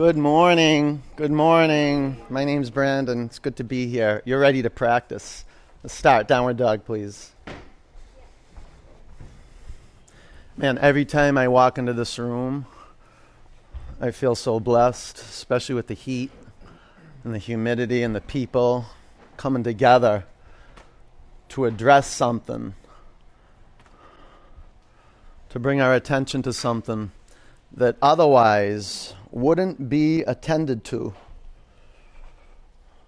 Good morning. Good morning. My name's Brandon. It's good to be here. You're ready to practice. Let's start. Downward dog, please. Man, every time I walk into this room, I feel so blessed, especially with the heat and the humidity and the people coming together to address something, to bring our attention to something that otherwise wouldn't be attended to.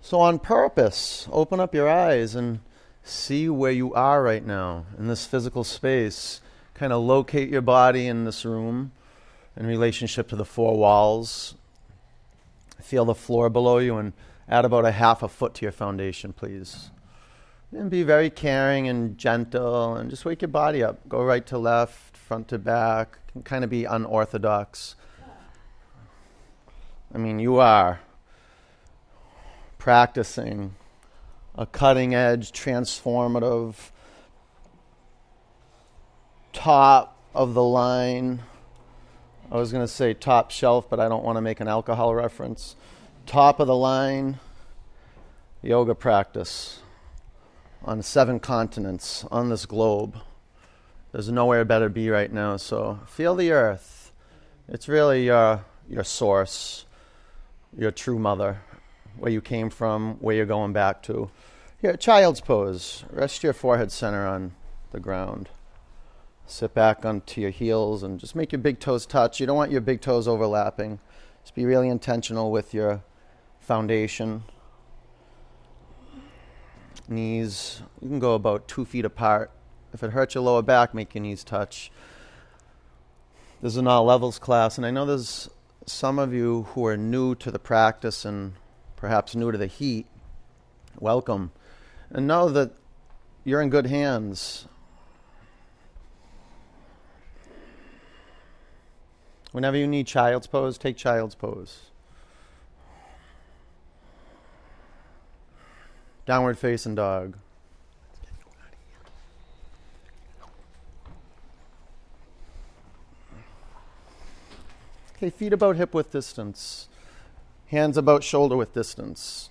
So, on purpose, open up your eyes and see where you are right now in this physical space. Kind of locate your body in this room in relationship to the four walls. Feel the floor below you and add about a half a foot to your foundation, please. And be very caring and gentle and just wake your body up. Go right to left, front to back. Kind of be unorthodox. I mean, you are practicing a cutting edge, transformative, top of the line. I was going to say top shelf, but I don't want to make an alcohol reference. Top of the line yoga practice on seven continents on this globe. There's nowhere better to be right now. So feel the earth. It's really your, your source, your true mother, where you came from, where you're going back to. Here, child's pose. Rest your forehead center on the ground. Sit back onto your heels and just make your big toes touch. You don't want your big toes overlapping. Just be really intentional with your foundation. Knees, you can go about two feet apart. If it hurts your lower back, make your knees touch. This is an all levels class, and I know there's some of you who are new to the practice and perhaps new to the heat. Welcome. And know that you're in good hands. Whenever you need child's pose, take child's pose. Downward facing dog. Okay, feet about hip width distance. Hands about shoulder width distance.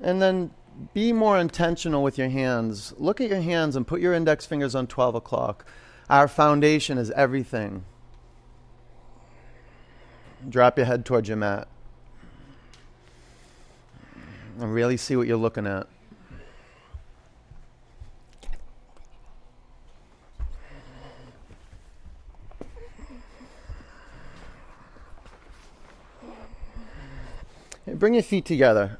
And then be more intentional with your hands. Look at your hands and put your index fingers on 12 o'clock. Our foundation is everything. Drop your head towards your mat and really see what you're looking at. Bring your feet together.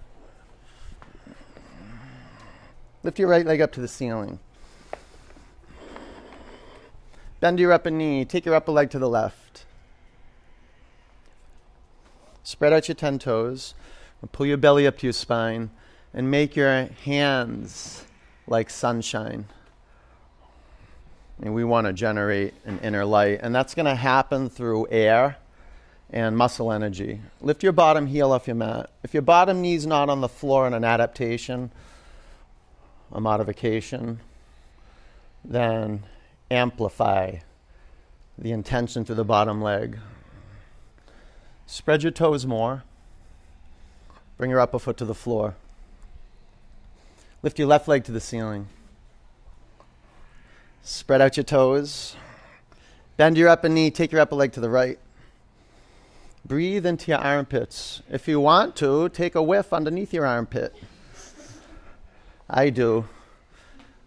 Lift your right leg up to the ceiling. Bend your upper knee. Take your upper leg to the left. Spread out your 10 toes. Pull your belly up to your spine and make your hands like sunshine. And we want to generate an inner light, and that's going to happen through air and muscle energy. Lift your bottom heel off your mat. If your bottom knee's not on the floor in an adaptation, a modification, then amplify the intention through the bottom leg. Spread your toes more. Bring your upper foot to the floor. Lift your left leg to the ceiling. Spread out your toes. Bend your upper knee. Take your upper leg to the right. Breathe into your armpits. If you want to, take a whiff underneath your armpit. I do.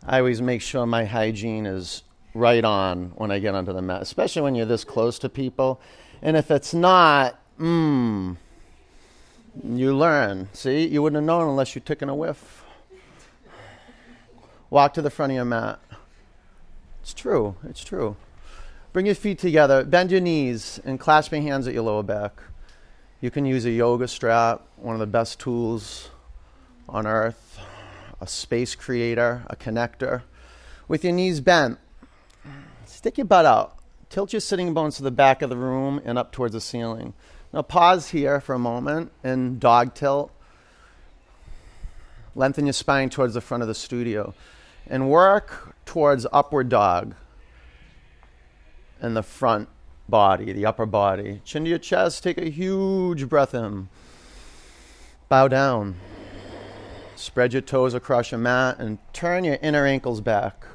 I always make sure my hygiene is right on when I get onto the mat, especially when you're this close to people. And if it's not, mmm, you learn. See, you wouldn't have known unless you'd taken a whiff. Walk to the front of your mat. It's true. It's true. Bring your feet together, bend your knees, and clasp your hands at your lower back. You can use a yoga strap, one of the best tools on earth, a space creator, a connector. With your knees bent, stick your butt out. Tilt your sitting bones to the back of the room and up towards the ceiling. Now pause here for a moment and dog tilt. Lengthen your spine towards the front of the studio and work towards upward dog in the front body, the upper body. Chin to your chest, take a huge breath in. Bow down. Spread your toes across your mat and turn your inner ankles back.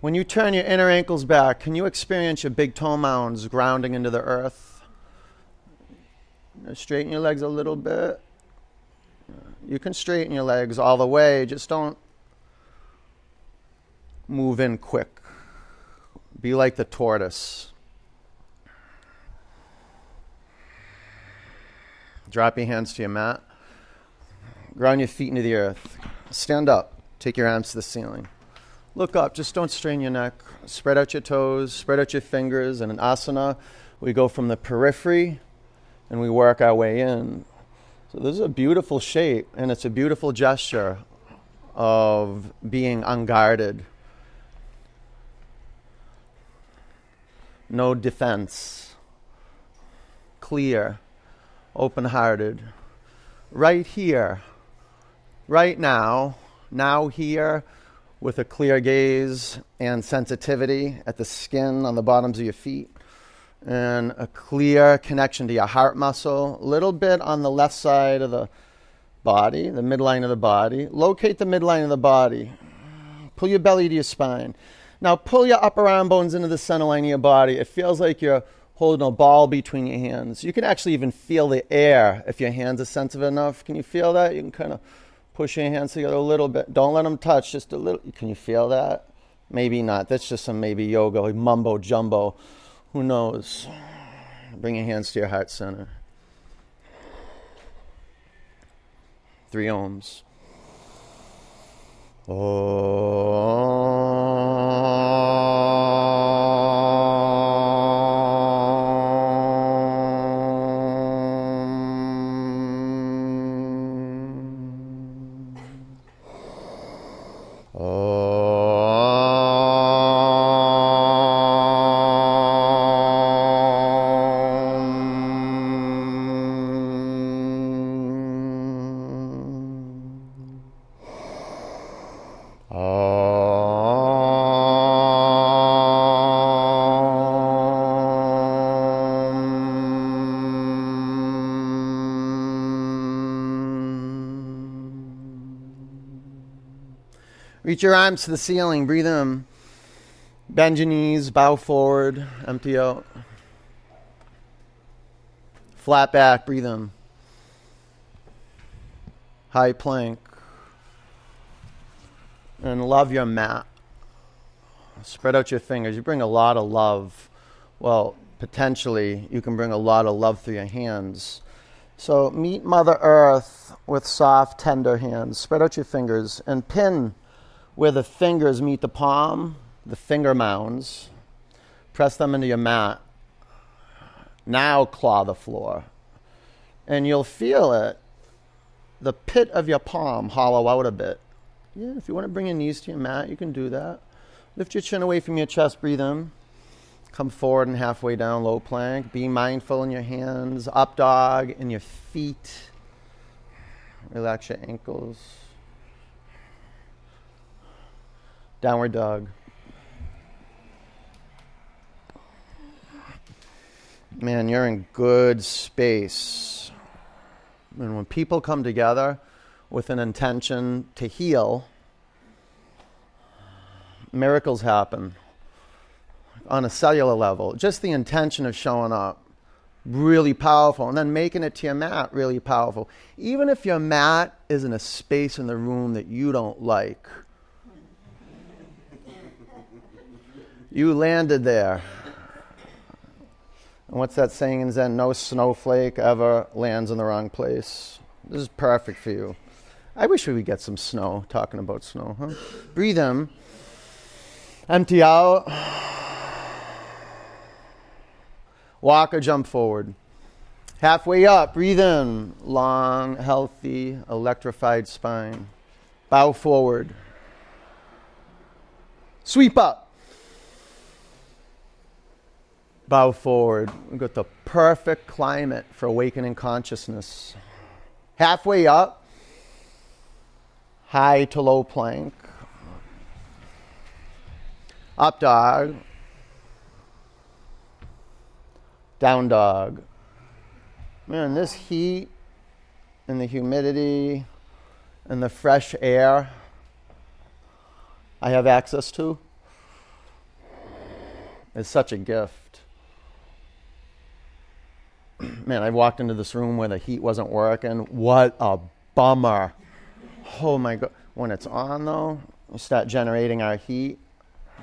When you turn your inner ankles back, can you experience your big toe mounds grounding into the earth? Straighten your legs a little bit. You can straighten your legs all the way, just don't move in quick. Be like the tortoise. Drop your hands to your mat. Ground your feet into the earth. Stand up. Take your arms to the ceiling. Look up. Just don't strain your neck. Spread out your toes. Spread out your fingers. And in asana, we go from the periphery and we work our way in. So this is a beautiful shape, and it's a beautiful gesture of being unguarded. No defense. Clear open hearted. Right here, right now, now here, with a clear gaze and sensitivity at the skin on the bottoms of your feet, and a clear connection to your heart muscle, a little bit on the left side of the body, the midline of the body. Locate the midline of the body. Pull your belly to your spine. Now pull your upper arm bones into the center line of your body. It feels like you're holding a ball between your hands. You can actually even feel the air if your hands are sensitive enough. Can you feel that? You can kind of push your hands together a little bit. Don't let them touch, just a little. Can you feel that? Maybe not. That's just some maybe yoga, like mumbo jumbo. Who knows? Bring your hands to your heart center. Three oms. Oh. Reach your arms to the ceiling. Breathe in. Bend your knees. Bow forward. Empty out. Flat back. Breathe in. High plank. And love your mat. Spread out your fingers. You bring a lot of love. Well, potentially, you can bring a lot of love through your hands. So meet Mother Earth with soft, tender hands. Spread out your fingers and pin where the fingers meet the palm, the finger mounds. Press them into your mat. Now claw the floor. And you'll feel it, the pit of your palm hollow out a bit. Yeah, if you want to bring your knees to your mat, you can do that. Lift your chin away from your chest, breathe in. Come forward and halfway down, low plank. Be mindful in your hands, up dog, in your feet. Relax your ankles. Downward dog. Man, you're in good space. And when people come together with an intention to heal, miracles happen on a cellular level. Just the intention of showing up, really powerful. And then making it to your mat, really powerful. Even if your mat is in a space in the room that you don't like You landed there. And what's that saying in Zen? No snowflake ever lands in the wrong place. This is perfect for you. I wish we would get some snow, talking about snow, huh? Breathe in. Empty out. Walk or jump forward. Halfway up, breathe in. Long, healthy, electrified spine. Bow forward. Sweep up bow forward. We've got the perfect climate for awakening consciousness. Halfway up, high to low plank. Up dog. Down dog. Man, this heat and the humidity and the fresh air I have access to is such a gift. Man, I walked into this room where the heat wasn't working. What a bummer. Oh my God. When it's on, though, we start generating our heat.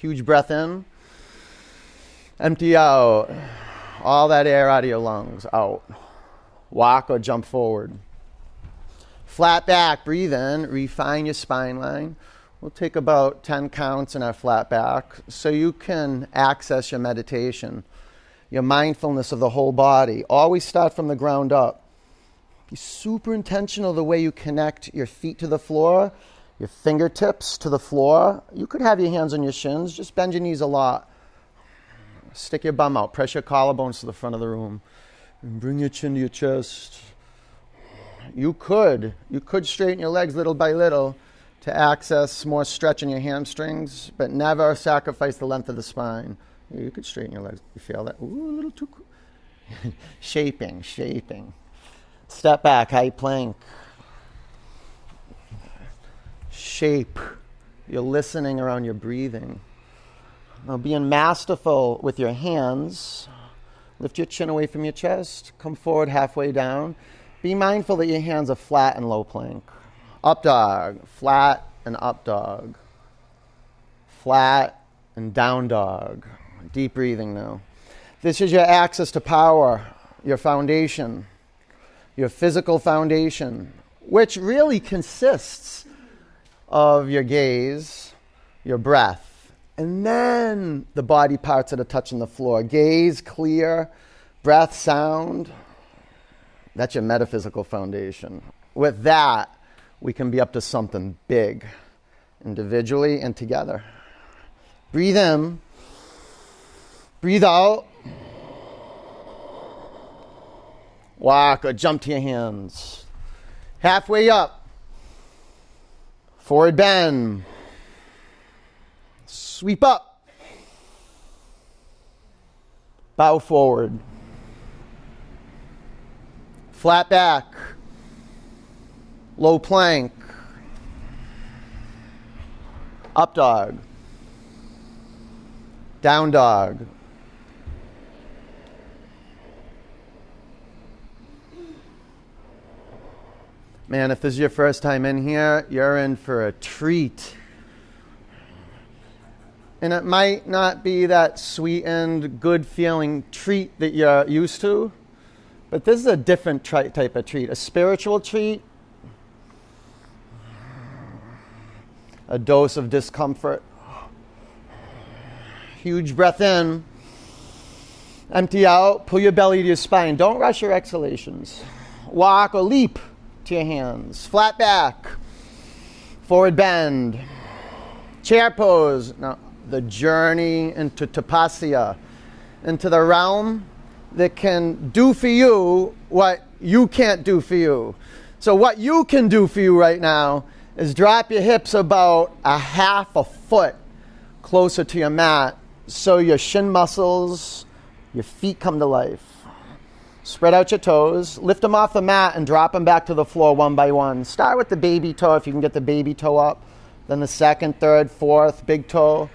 Huge breath in, empty out. All that air out of your lungs, out. Walk or jump forward. Flat back, breathe in, refine your spine line. We'll take about 10 counts in our flat back so you can access your meditation, your mindfulness of the whole body. Always start from the ground up. Be super intentional the way you connect your feet to the floor, your fingertips to the floor. You could have your hands on your shins, just bend your knees a lot. Stick your bum out, press your collarbones to the front of the room, and bring your chin to your chest. You could, you could straighten your legs little by little to access more stretch in your hamstrings, but never sacrifice the length of the spine. You could straighten your legs. You feel that? Ooh, a little too. shaping, shaping. Step back, high plank. Shape. You're listening around your breathing. Now, being masterful with your hands, lift your chin away from your chest, come forward halfway down. Be mindful that your hands are flat and low plank. Up dog, flat and up dog. Flat and down dog. Deep breathing now. This is your access to power, your foundation, your physical foundation, which really consists of your gaze, your breath, and then the body parts that are touching the floor. Gaze, clear, breath, sound. That's your metaphysical foundation. With that, we can be up to something big, individually and together. Breathe in, breathe out. Walk or jump to your hands. Halfway up, forward bend, sweep up, bow forward, flat back. Low plank, up dog, down dog. Man, if this is your first time in here, you're in for a treat. And it might not be that sweetened, good feeling treat that you're used to, but this is a different type of treat, a spiritual treat a dose of discomfort. Huge breath in. Empty out. Pull your belly to your spine. Don't rush your exhalations. Walk or leap to your hands. Flat back. Forward bend. Chair pose. Now, the journey into tapasya, into the realm that can do for you what you can't do for you. So, what you can do for you right now is drop your hips about a half a foot closer to your mat so your shin muscles, your feet come to life. Spread out your toes, lift them off the mat, and drop them back to the floor one by one. Start with the baby toe if you can get the baby toe up, then the second, third, fourth, big toe.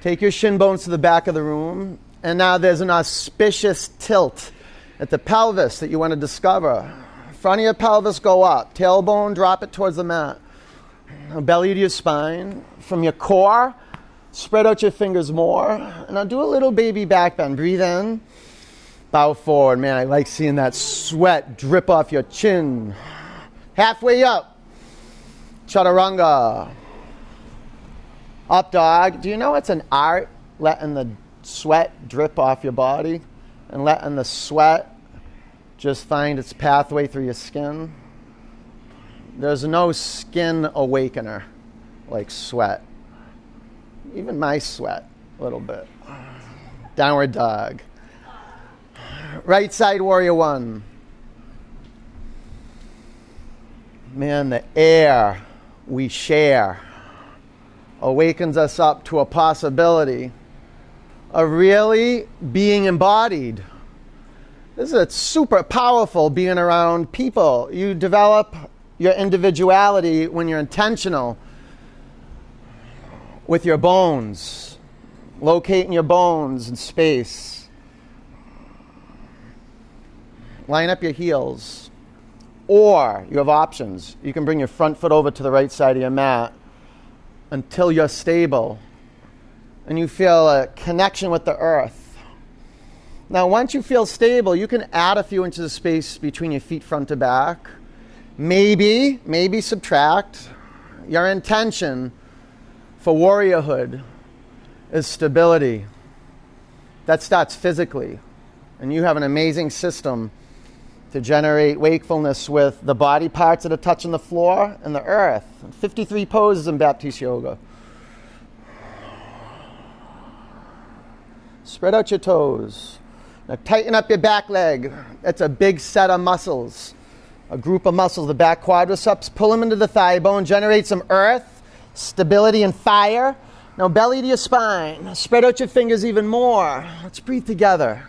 Take your shin bones to the back of the room, and now there's an auspicious tilt at the pelvis that you want to discover. Front of your pelvis go up, tailbone drop it towards the mat belly to your spine. From your core, spread out your fingers more. And I'll do a little baby back bend. Breathe in, bow forward. Man, I like seeing that sweat drip off your chin. Halfway up, chaturanga. Up dog. Do you know it's an art letting the sweat drip off your body and letting the sweat just find its pathway through your skin? There's no skin awakener like sweat. Even my sweat, a little bit. Downward dog. Right side warrior one. Man, the air we share awakens us up to a possibility of really being embodied This is super powerful being around people. You develop your individuality when you're intentional with your bones, locating your bones in space. Line up your heels. Or you have options. You can bring your front foot over to the right side of your mat until you're stable and you feel a connection with the earth. Now, once you feel stable, you can add a few inches of space between your feet front to back. Maybe, maybe subtract. Your intention for warriorhood is stability. That starts physically. And you have an amazing system to generate wakefulness with the body parts that are touching the floor and the earth. 53 poses in Baptiste Yoga. Spread out your toes. Now tighten up your back leg. That's a big set of muscles. A group of muscles, the back quadriceps. Pull them into the thigh bone. Generate some earth, stability, and fire. Now belly to your spine. Spread out your fingers even more. Let's breathe together.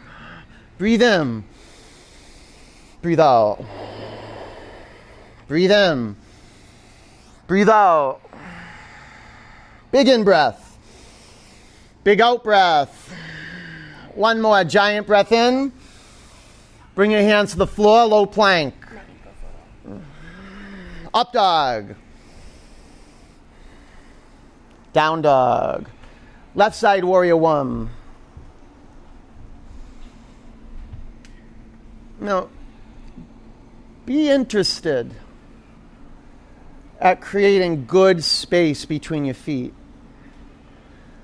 Breathe in. Breathe out. Breathe in. Breathe out. Big in breath. Big out breath. One more giant breath in. Bring your hands to the floor, low plank. Up dog. Down dog. Left side warrior one. Now, be interested at creating good space between your feet.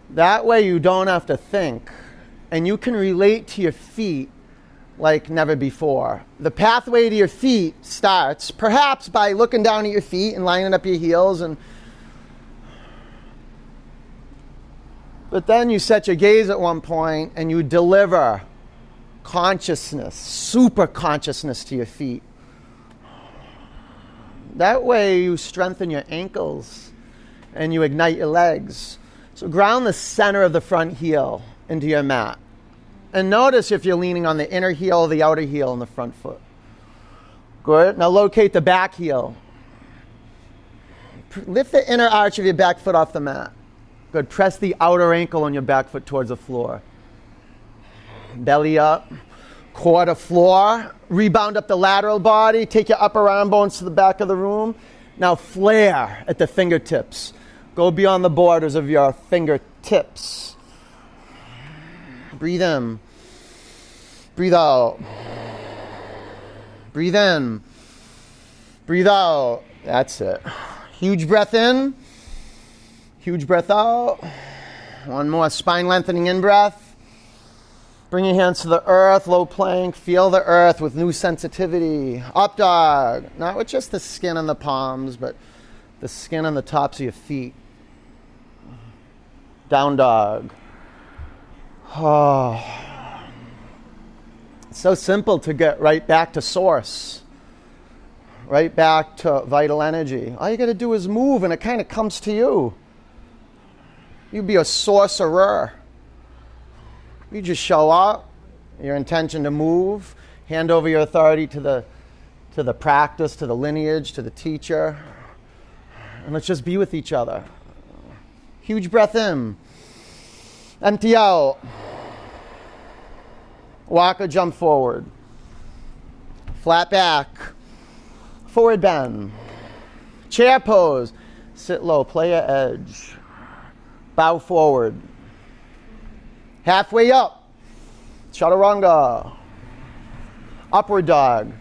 That way, you don't have to think, and you can relate to your feet like never before. The pathway to your feet starts perhaps by looking down at your feet and lining up your heels and but then you set your gaze at one point and you deliver consciousness, super consciousness to your feet. That way you strengthen your ankles and you ignite your legs. So ground the center of the front heel into your mat. And notice if you're leaning on the inner heel or the outer heel in the front foot. Good. Now locate the back heel. Lift the inner arch of your back foot off the mat. Good. Press the outer ankle on your back foot towards the floor. Belly up Core to floor. Rebound up the lateral body. Take your upper arm bones to the back of the room. Now flare at the fingertips. Go beyond the borders of your fingertips. Breathe in. Breathe out. Breathe in. Breathe out. That's it. Huge breath in. Huge breath out. One more spine lengthening in breath. Bring your hands to the earth, low plank. Feel the earth with new sensitivity. Up dog. Not with just the skin on the palms, but the skin on the tops of your feet. Down dog. Oh. It's so simple to get right back to source, right back to vital energy. All you got to do is move, and it kind of comes to you. You'd be a sorcerer. You just show up, your intention to move, hand over your authority to the, to the practice, to the lineage, to the teacher, and let's just be with each other. Huge breath in, empty out. Walk or jump forward. Flat back. Forward bend. Chair pose. Sit low. Play a edge. Bow forward. Halfway up, chaturanga. Upward dog.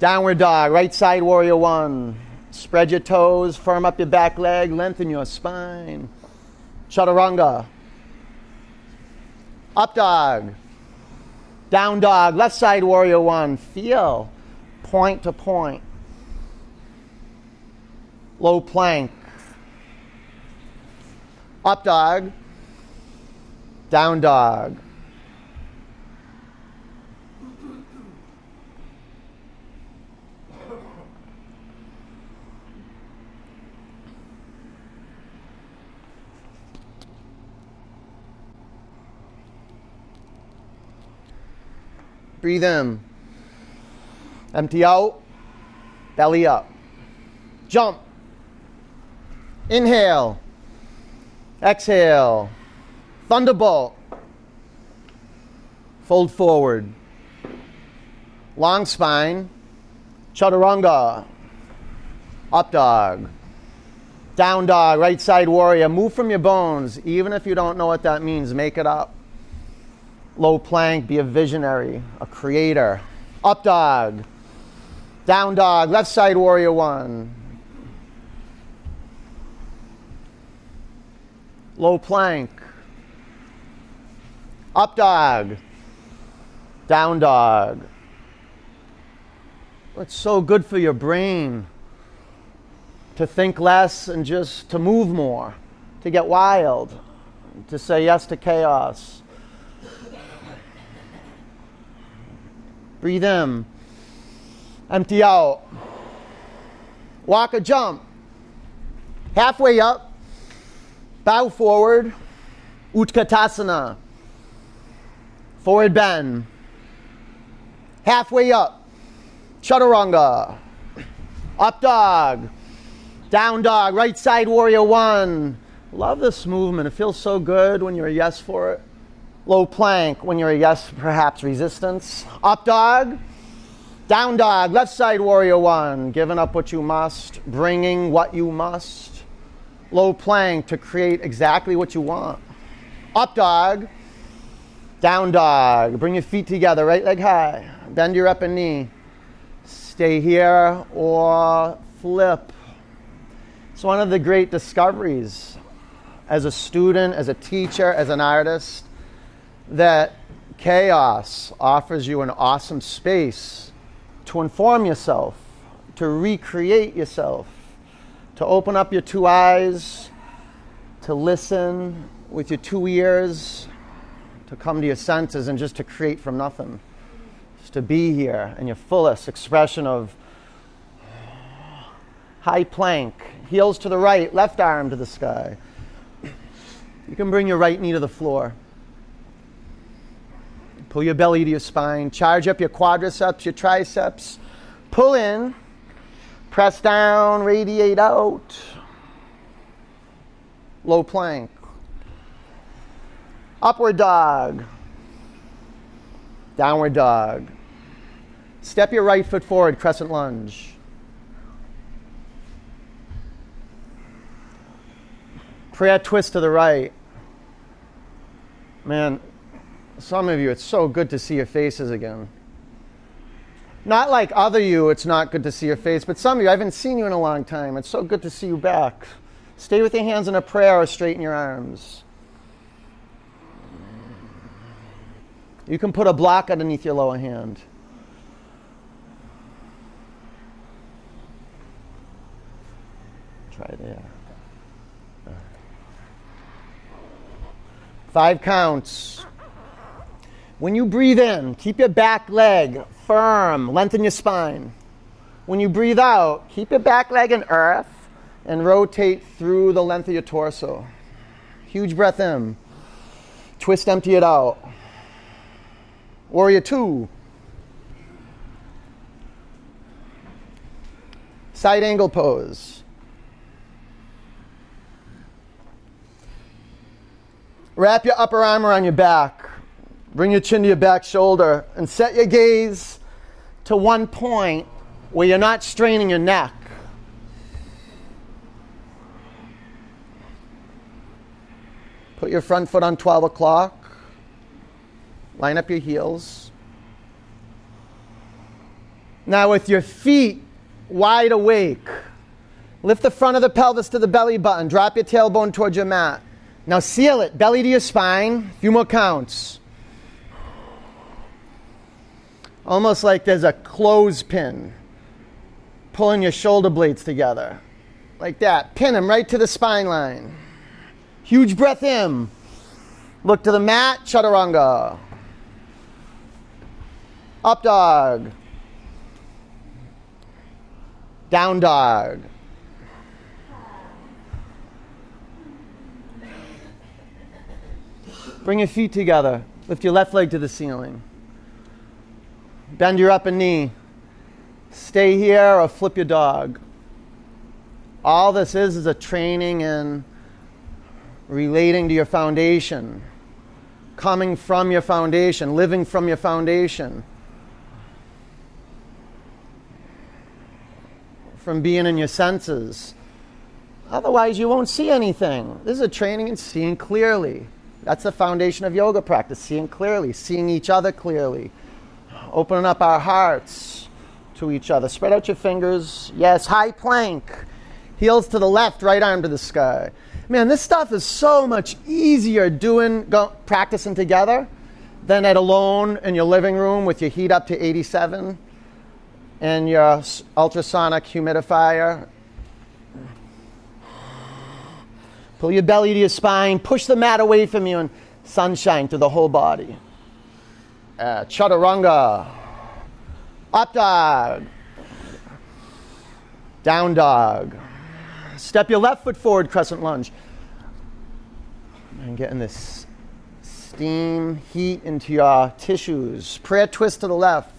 Downward dog, right side warrior one. Spread your toes, firm up your back leg, lengthen your spine. Chaturanga. Up dog. Down dog, left side warrior one. Feel point to point. Low plank. Up dog. Down dog. Breathe in. Empty out. Belly up. Jump. Inhale. Exhale. Thunderbolt. Fold forward. Long spine. Chaturanga. Up dog. Down dog, right side warrior. Move from your bones. Even if you don't know what that means, make it up. Low plank, be a visionary, a creator. Up dog. Down dog, left side warrior one. Low plank. Up dog. Down dog. It's so good for your brain to think less and just to move more, to get wild, to say yes to chaos. Breathe in, empty out. Walk a jump. Halfway up, bow forward, Utkatasana. Forward bend. Halfway up, Chaturanga. Up dog. Down dog, right side warrior one. Love this movement. It feels so good when you're a yes for it. Low plank when you're a yes, perhaps resistance. Up dog, down dog, left side warrior one. Giving up what you must, bringing what you must. Low plank to create exactly what you want. Up dog, down dog. Bring your feet together, right leg high. Bend your upper knee. Stay here or flip it's one of the great discoveries as a student, as a teacher, as an artist, that chaos offers you an awesome space to inform yourself, to recreate yourself, to open up your two eyes, to listen with your two ears, to come to your senses and just to create from nothing. Just to be here in your fullest expression of high plank, heels to the right, left arm to the sky. You can bring your right knee to the floor. Pull your belly to your spine. Charge up your quadriceps, your triceps. Pull in. Press down, radiate out. Low plank. Upward dog. Downward dog. Step your right foot forward, crescent lunge. Prayer twist to the right. Man, some of you, it's so good to see your faces again. Not like other you, it's not good to see your face, but some of you, I haven't seen you in a long time. It's so good to see you back. Stay with your hands in a prayer or straighten your arms. You can put a block underneath your lower hand. Try there. Five counts. When you breathe in, keep your back leg firm, lengthen your spine. When you breathe out, keep your back leg in earth and rotate through the length of your torso. Huge breath in. Twist, empty it out. Warrior two. Side angle pose. Wrap your upper arm around your back. Bring your chin to your back shoulder and set your gaze to one point where you're not straining your neck. Put your front foot on 12 o'clock. Line up your heels. Now, with your feet wide awake, lift the front of the pelvis to the belly button. Drop your tailbone towards your mat. Now seal it, belly to your spine, a few more counts. Almost like there's a clothespin pulling your shoulder blades together. Like that. Pin them right to the spine line. Huge breath in. Look to the mat, chaturanga. Up dog. Down dog. Bring your feet together. Lift your left leg to the ceiling. Bend your upper knee. Stay here or flip your dog. All this is is a training in relating to your foundation, coming from your foundation, living from your foundation, from being in your senses. Otherwise, you won't see anything. This is a training in seeing clearly. That's the foundation of yoga practice seeing clearly, seeing each other clearly, opening up our hearts to each other. Spread out your fingers. Yes, high plank. Heels to the left, right arm to the sky. Man, this stuff is so much easier doing, go, practicing together than at alone in your living room with your heat up to 87 and your ultrasonic humidifier. Pull your belly to your spine, push the mat away from you, and sunshine to the whole body. Uh, chaturanga, up dog, down dog. Step your left foot forward, crescent lunge. And getting this steam, heat into your tissues. Prayer twist to the left.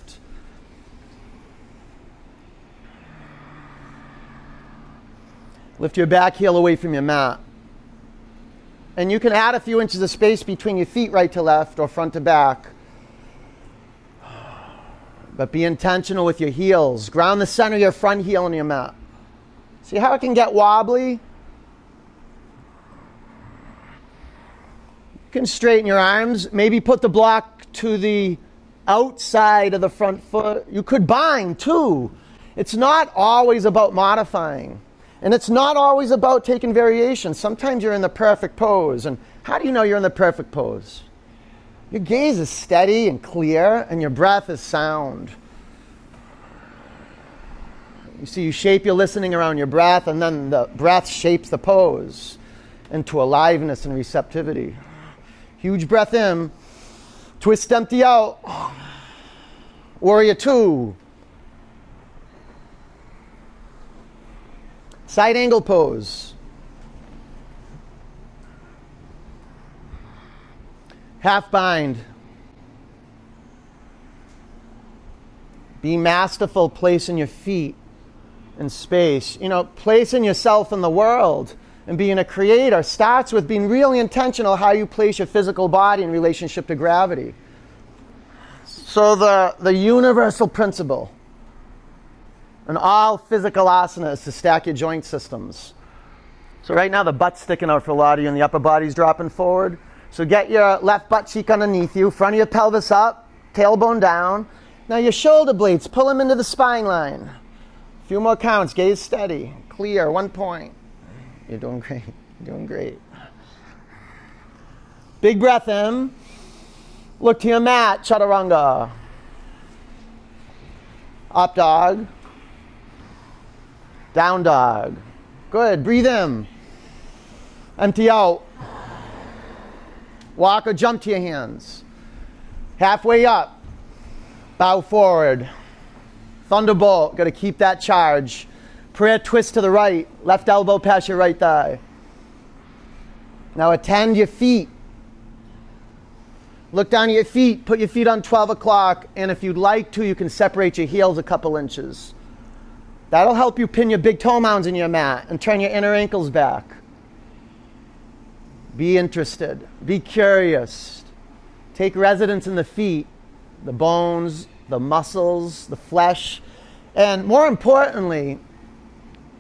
Lift your back heel away from your mat. And you can add a few inches of space between your feet, right to left or front to back. But be intentional with your heels. Ground the center of your front heel on your mat. See how it can get wobbly? You can straighten your arms, maybe put the block to the outside of the front foot. You could bind too. It's not always about modifying. And it's not always about taking variations. Sometimes you're in the perfect pose. And how do you know you're in the perfect pose? Your gaze is steady and clear, and your breath is sound. You see, you shape your listening around your breath, and then the breath shapes the pose into aliveness and receptivity. Huge breath in, twist empty out. Warrior two. Side angle pose. Half bind. Be masterful placing your feet and space. You know, placing yourself in the world and being a creator starts with being really intentional how you place your physical body in relationship to gravity. So the, the universal principle in all physical asanas is to stack your joint systems. So right now the butt's sticking out for a lot of you and the upper body's dropping forward. So get your left butt cheek underneath you, front of your pelvis up, tailbone down. Now your shoulder blades, pull them into the spine line. A Few more counts. Gaze steady. Clear. One point. You're doing great. You're doing great. Big breath in. Look to your mat. Chaturanga. Up dog. Down dog. Good. Breathe in. Empty out. Walk or jump to your hands. Halfway up. Bow forward. Thunderbolt, got to keep that charge. Prayer twist to the right, left elbow past your right thigh. Now attend your feet. Look down at your feet, put your feet on 12 o'clock, and if you'd like to, you can separate your heels a couple inches. That'll help you pin your big toe mounds in your mat and turn your inner ankles back. Be interested, be curious. Take residence in the feet, the bones, the muscles, the flesh, and more importantly,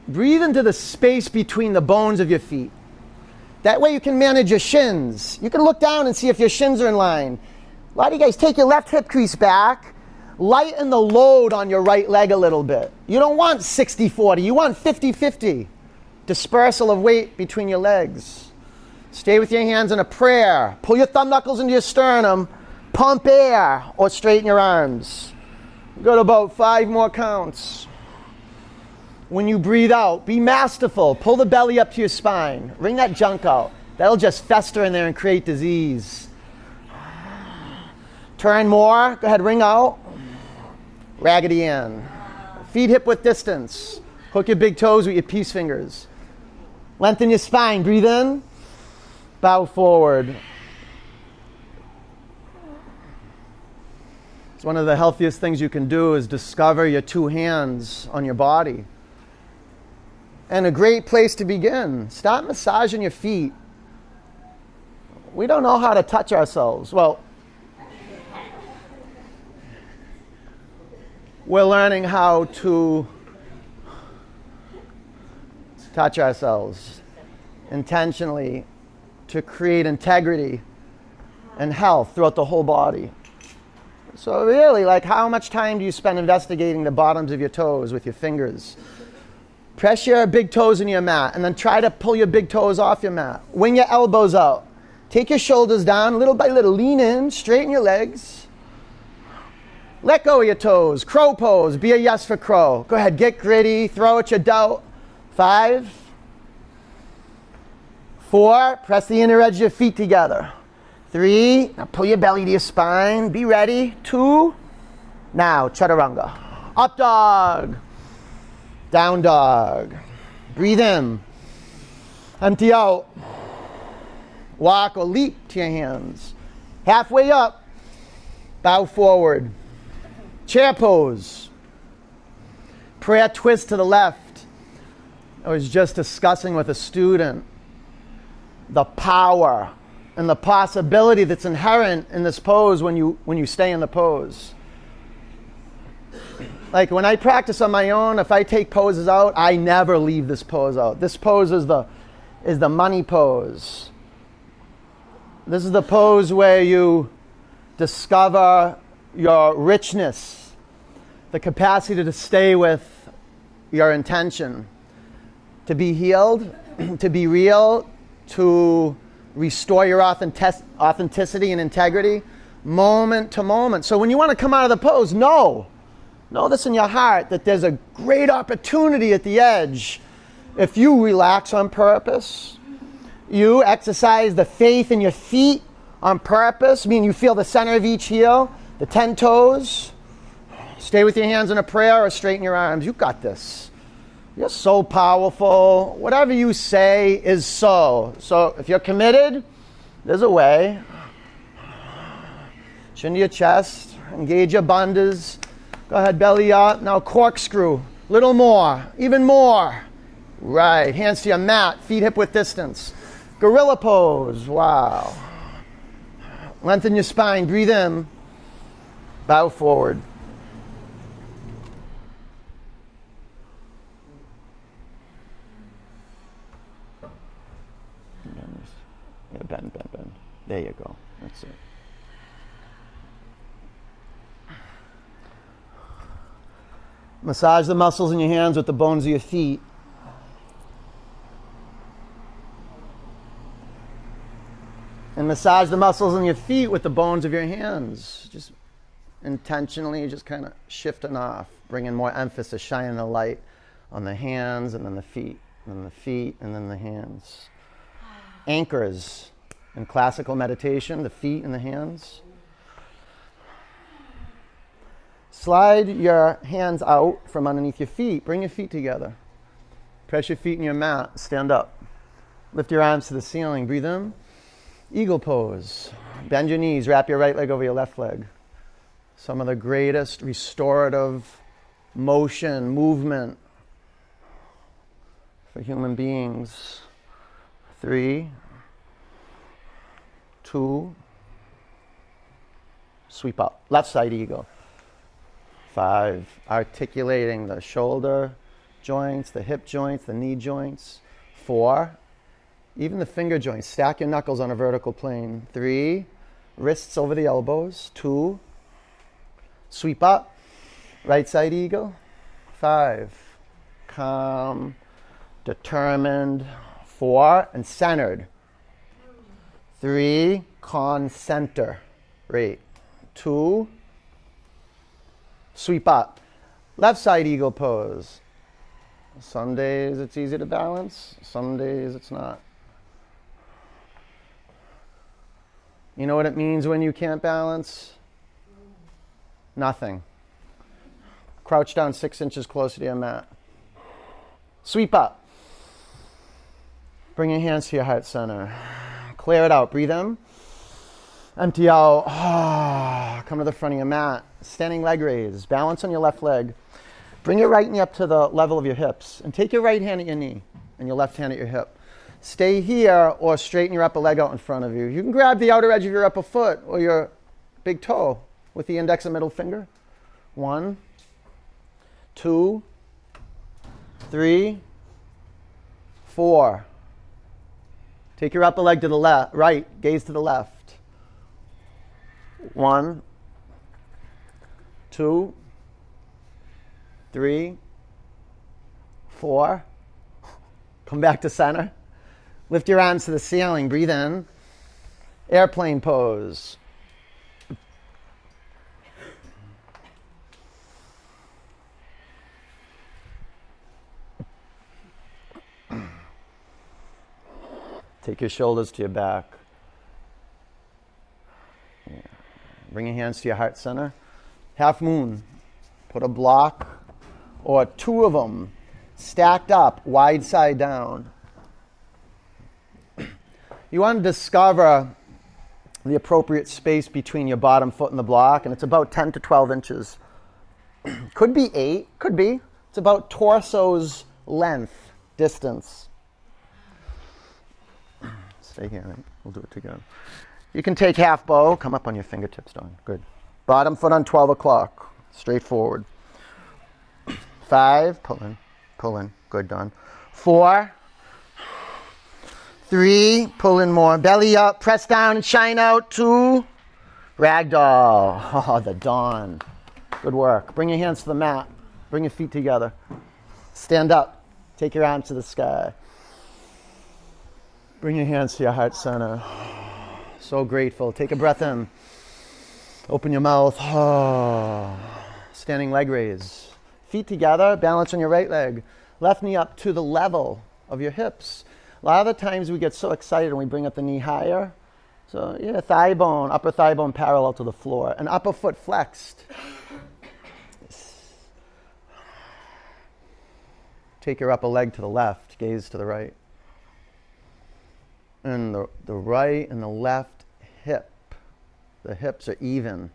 breathe into the space between the bones of your feet. That way you can manage your shins. You can look down and see if your shins are in line. A lot of you guys take your left hip crease back, lighten the load on your right leg a little bit. You don't want 60 40, you want 50 50. Dispersal of weight between your legs. Stay with your hands in a prayer. Pull your thumb knuckles into your sternum Pump air or straighten your arms. Go to about five more counts. When you breathe out, be masterful. Pull the belly up to your spine. Wring that junk out. That'll just fester in there and create disease. Turn more. Go ahead, wring out. Raggedy in. Feet hip width distance. Hook your big toes with your peace fingers. Lengthen your spine. Breathe in. Bow forward. It's one of the healthiest things you can do is discover your two hands on your body. And a great place to begin. Start massaging your feet. We don't know how to touch ourselves. Well, we're learning how to touch ourselves intentionally to create integrity and health throughout the whole body. So, really, like, how much time do you spend investigating the bottoms of your toes with your fingers? Press your big toes in your mat and then try to pull your big toes off your mat. Wing your elbows out. Take your shoulders down little by little. Lean in, straighten your legs. Let go of your toes. Crow pose. Be a yes for crow. Go ahead, get gritty. Throw at your doubt. Five. Four. Press the inner edge of your feet together. Three. Now pull your belly to your spine. Be ready. Two. Now, chaturanga. Up dog. Down dog. Breathe in. Empty out. Walk or leap to your hands. Halfway up. Bow forward. Chair pose. Prayer twist to the left. I was just discussing with a student the power and the possibility that's inherent in this pose when you when you stay in the pose like when I practice on my own, if I take poses out, I never leave this pose out. This pose is the is the money pose. This is the pose where you discover your richness, the capacity to stay with your intention, to be healed, to be real, to restore your authentic- authenticity and integrity moment to moment. So when you want to come out of the pose, no Know this in your heart that there's a great opportunity at the edge if you relax on purpose. You exercise the faith in your feet on purpose, meaning you feel the center of each heel, the 10 toes. Stay with your hands in a prayer or straighten your arms. You got this. You're so powerful. Whatever you say is so. So if you're committed, there's a way. Chin to your chest, engage your bandhas. Go ahead, belly up. Now corkscrew. Little more. Even more. Right. Hands to your mat. Feet hip width distance. Gorilla pose. Wow. Lengthen your spine. Breathe in. Bow forward. Yeah, bend, bend, bend. There you go. That's it. Massage the muscles in your hands with the bones of your feet. And massage the muscles in your feet with the bones of your hands. Just intentionally, just kind of shifting off, bringing more emphasis, shining the light on the hands and then the feet, and then the feet and then the hands. Anchors in classical meditation, the feet and the hands. Slide your hands out from underneath your feet. Bring your feet together. Press your feet in your mat. Stand up. Lift your arms to the ceiling. Breathe in. Eagle pose. Bend your knees. Wrap your right leg over your left leg. Some of the greatest restorative motion, movement for human beings. Three, two, sweep up. Left side eagle. Five, articulating the shoulder joints, the hip joints, the knee joints. Four, even the finger joints. Stack your knuckles on a vertical plane. Three, wrists over the elbows. Two, sweep up, right side eagle. Five, calm, determined. Four, and centered. Three, concenter. Right. Two, Sweep up. Left side eagle pose. Some days it's easy to balance, some days it's not. You know what it means when you can't balance? Nothing. Crouch down six inches closer to your mat. Sweep up. Bring your hands to your heart center. Clear it out. Breathe in. Empty out. Come to the front of your mat. Standing leg raise. Balance on your left leg. Bring your right knee up to the level of your hips. And take your right hand at your knee and your left hand at your hip. Stay here or straighten your upper leg out in front of you. You can grab the outer edge of your upper foot or your big toe with the index and middle finger. One, two, three, four. Take your upper leg to the left, right, gaze to the left. One, two, three, four. Come back to center. Lift your arms to the ceiling. Breathe in. Airplane pose. Take your shoulders to your back. Yeah. Bring your hands to your heart center. Half moon. Put a block or two of them stacked up, wide side down. You want to discover the appropriate space between your bottom foot and the block, and it's about 10 to 12 inches. could be 8, could be. It's about torso's length, distance. Stay here, right? We'll do it together. You can take half bow, come up on your fingertips, Don. Good. Bottom foot on 12 o'clock, straight forward. Five, pull in, pull in. Good, Don. Four, three, pull in more. Belly up, press down and shine out. Two, ragdoll. Oh, the dawn. Good work. Bring your hands to the mat. Bring your feet together. Stand up. Take your arms to the sky. Bring your hands to your heart center. So grateful. Take a breath in. Open your mouth. Standing leg raise. Feet together, balance on your right leg. Left knee up to the level of your hips. A lot of the times we get so excited and we bring up the knee higher. So, yeah, thigh bone, upper thigh bone parallel to the floor, and upper foot flexed. Take your upper leg to the left, gaze to the right and the, the right and the left hip. The hips are even.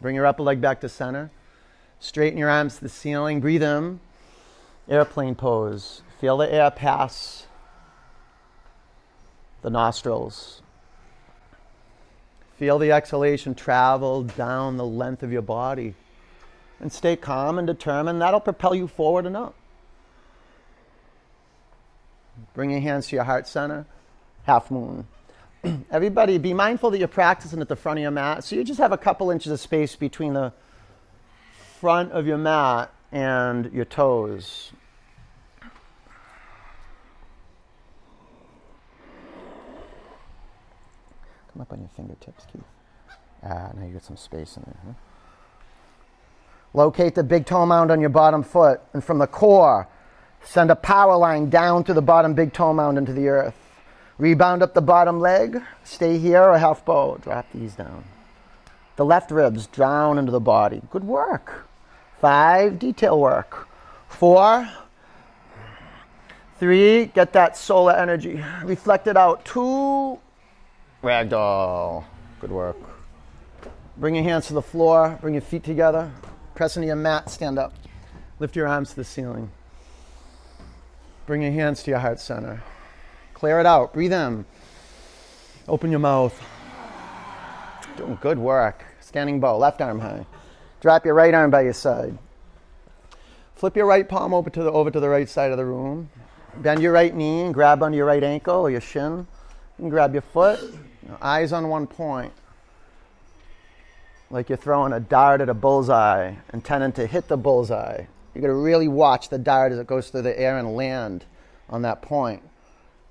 Bring your upper leg back to center. Straighten your arms to the ceiling. Breathe in. Airplane pose. Feel the air pass the nostrils. Feel the exhalation travel down the length of your body. And stay calm and determined. That'll propel you forward and up. Bring your hands to your heart center. Half moon. Everybody, be mindful that you're practicing at the front of your mat. So you just have a couple inches of space between the front of your mat and your toes. Come up on your fingertips, Keith. Ah, now you got some space in there. Huh? Locate the big toe mound on your bottom foot, and from the core, Send a power line down to the bottom big toe mound into the earth. Rebound up the bottom leg. Stay here or half bow. Drop these down. The left ribs down into the body. Good work. Five, detail work. Four, three, get that solar energy. Reflect it out. Two, ragdoll. Good work. Bring your hands to the floor. Bring your feet together. Press into your mat. Stand up. Lift your arms to the ceiling. Bring your hands to your heart center. Clear it out. Breathe in. Open your mouth. Doing good work. Standing bow, left arm high. Drop your right arm by your side. Flip your right palm over to the over to the right side of the room. Bend your right knee and grab onto your right ankle or your shin. And grab your foot. Eyes on one point. Like you're throwing a dart at a bullseye, intending to hit the bullseye. You're going to really watch the dart as it goes through the air and land on that point.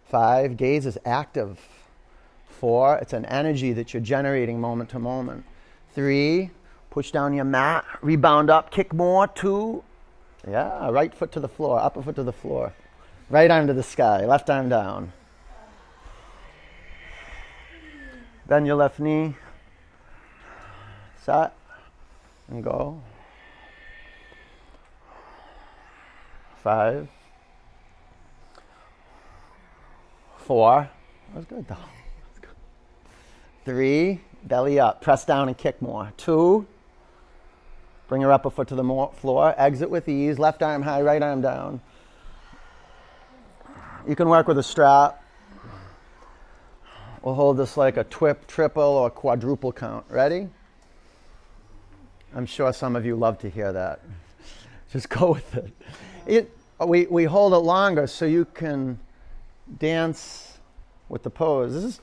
Five, gaze is active. Four, it's an energy that you're generating moment to moment. Three, push down your mat, rebound up, kick more. Two, yeah, right foot to the floor, upper foot to the floor. Right arm to the sky, left arm down. Bend your left knee. Set and go. Five, Four. That was good though. Three. Belly up. Press down and kick more. Two. Bring your upper foot to the floor. Exit with ease. Left arm high, right arm down. You can work with a strap. We'll hold this like a twip, triple, or quadruple count. Ready? I'm sure some of you love to hear that. Just go with it. It we, we hold it longer so you can dance with the pose. This is,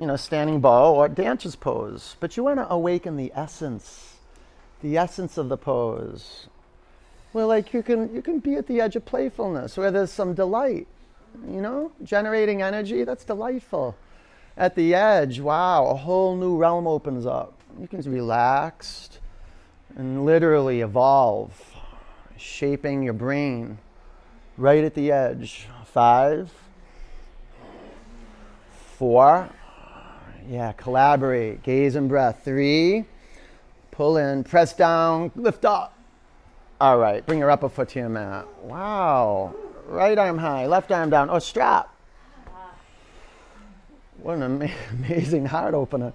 you know, standing bow or dancer's pose. But you want to awaken the essence, the essence of the pose. Well, like you can you can be at the edge of playfulness, where there's some delight, you know, generating energy. That's delightful. At the edge, wow, a whole new realm opens up. You can relaxed and literally evolve, shaping your brain right at the edge. Five, four, yeah, collaborate, gaze and breath. Three, pull in, press down, lift up. All right, bring your upper foot to your mat. Wow, right arm high, left arm down. Oh, strap. What an ama- amazing heart opener.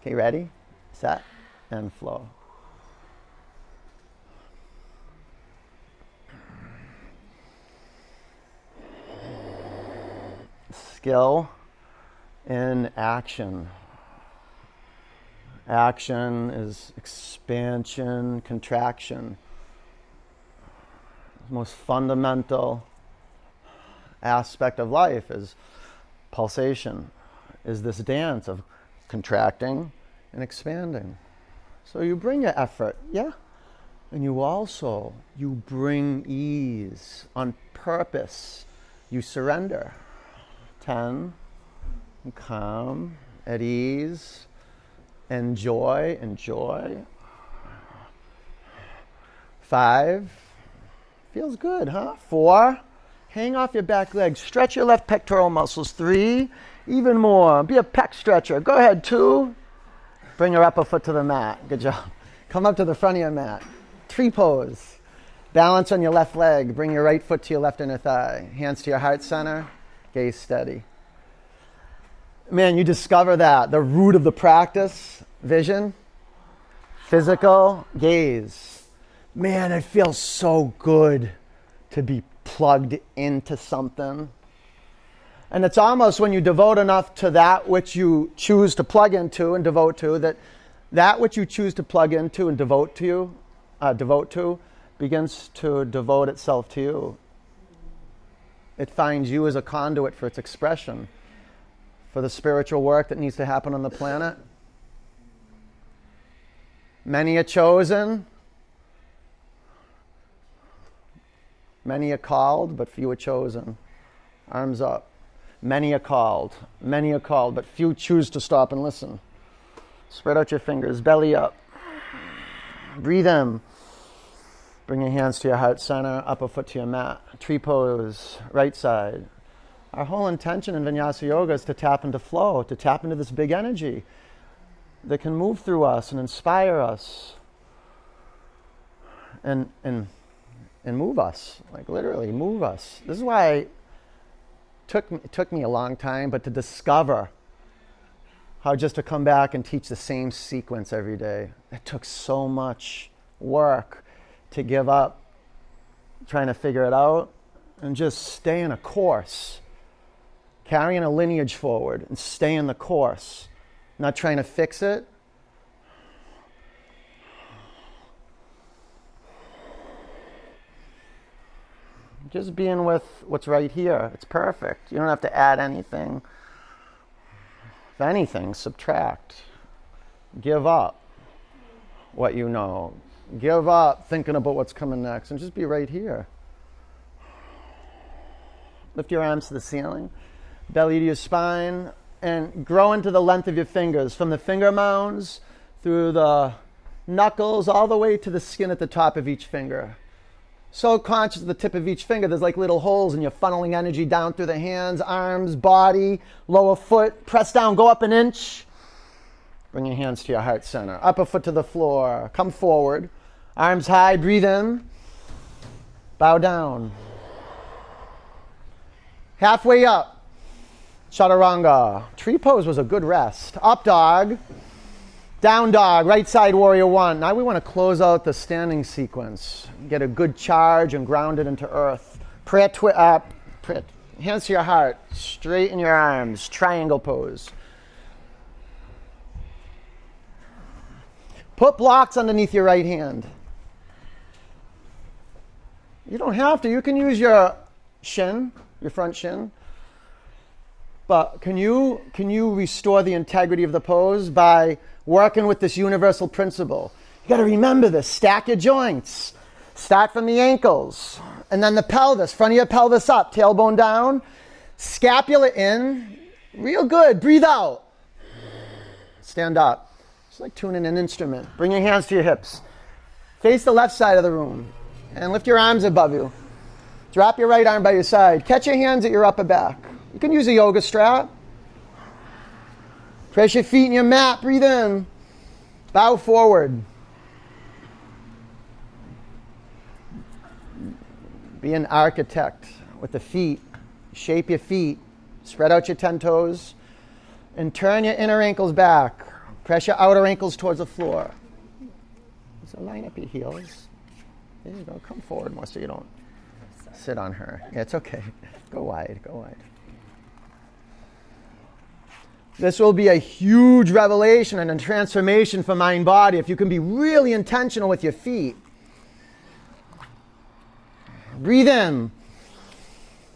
Okay, ready, set, and flow. Skill in action. Action is expansion, contraction. The most fundamental aspect of life is pulsation, is this dance of contracting and expanding. So you bring your effort, yeah, and you also you bring ease on purpose. You surrender. 10. Calm, at ease, enjoy, enjoy. Five. Feels good, huh? Four. Hang off your back leg. Stretch your left pectoral muscles. Three. Even more. Be a pec stretcher. Go ahead. Two. Bring your upper foot to the mat. Good job. Come up to the front of your mat. Tree pose. Balance on your left leg. Bring your right foot to your left inner thigh. Hands to your heart center gaze steady. Man, you discover that the root of the practice, vision, physical, gaze. Man, it feels so good to be plugged into something. And it's almost when you devote enough to that which you choose to plug into and devote to that that which you choose to plug into and devote to you, uh, devote to, begins to devote itself to you. It finds you as a conduit for its expression, for the spiritual work that needs to happen on the planet. Many are chosen, many are called, but few are chosen. Arms up. Many are called, many are called, but few choose to stop and listen. Spread out your fingers, belly up. Breathe in. Bring your hands to your heart center, upper foot to your mat. Tree pose, right side. Our whole intention in Vinyasa Yoga is to tap into flow, to tap into this big energy that can move through us and inspire us and, and, and move us, like literally move us. This is why it took, it took me a long time, but to discover how just to come back and teach the same sequence every day, it took so much work to give up trying to figure it out and just stay in a course, carrying a lineage forward and stay in the course, not trying to fix it. Just being with what's right here. It's perfect. You don't have to add anything. If anything, subtract. Give up what you know. Give up thinking about what's coming next and just be right here. Lift your arms to the ceiling, belly to your spine, and grow into the length of your fingers from the finger mounds through the knuckles all the way to the skin at the top of each finger. So conscious of the tip of each finger, there's like little holes, and you're funneling energy down through the hands, arms, body, lower foot. Press down, go up an inch. Bring your hands to your heart center. Upper foot to the floor. Come forward. Arms high, breathe in. Bow down. Halfway up, chaturanga. Tree pose was a good rest. Up dog, down dog, right side warrior one. Now we want to close out the standing sequence, get a good charge and ground it into earth. Prayer, twi- uh, prayer, hands to your heart, straighten your arms, triangle pose. Put blocks underneath your right hand. You don't have to. You can use your shin, your front shin. But can you can you restore the integrity of the pose by working with this universal principle? You got to remember this. Stack your joints. Start from the ankles, and then the pelvis. Front of your pelvis up, tailbone down, scapula in. Real good. Breathe out. Stand up. It's like tuning an instrument. Bring your hands to your hips. Face the left side of the room and lift your arms above you. Drop your right arm by your side. Catch your hands at your upper back. You can use a yoga strap. Press your feet in your mat. Breathe in. Bow forward. Be an architect with the feet. Shape your feet. Spread out your 10 toes. And turn your inner ankles back. Press your outer ankles towards the floor. So line up your heels. There you go. Come forward more so you don't sit on her. Yeah, it's okay. Go wide. Go wide. This will be a huge revelation and a transformation for mind body if you can be really intentional with your feet. Breathe in.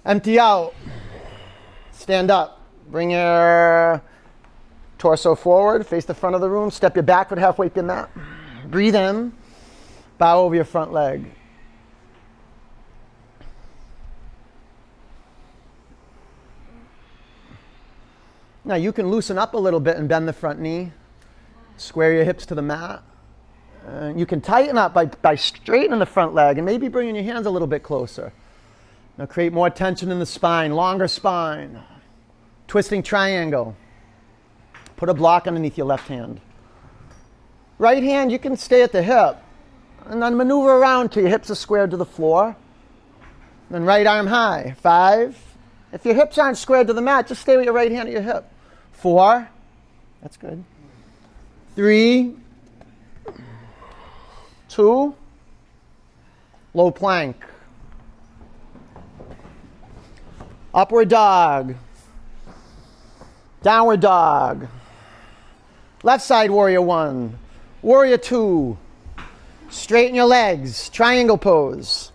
Empty out. Stand up. Bring your torso forward. Face the front of the room. Step your back foot halfway up your mat. Breathe in. Bow over your front leg. Now you can loosen up a little bit and bend the front knee. Square your hips to the mat. Uh, you can tighten up by, by straightening the front leg and maybe bringing your hands a little bit closer. Now create more tension in the spine, longer spine. Twisting triangle. Put a block underneath your left hand. Right hand, you can stay at the hip and then maneuver around till your hips are squared to the floor. Then right arm high. Five. If your hips aren't squared to the mat, just stay with your right hand at your hip. Four. That's good. Three. Two. Low plank. Upward dog. Downward dog. Left side warrior one. Warrior two. Straighten your legs. Triangle pose.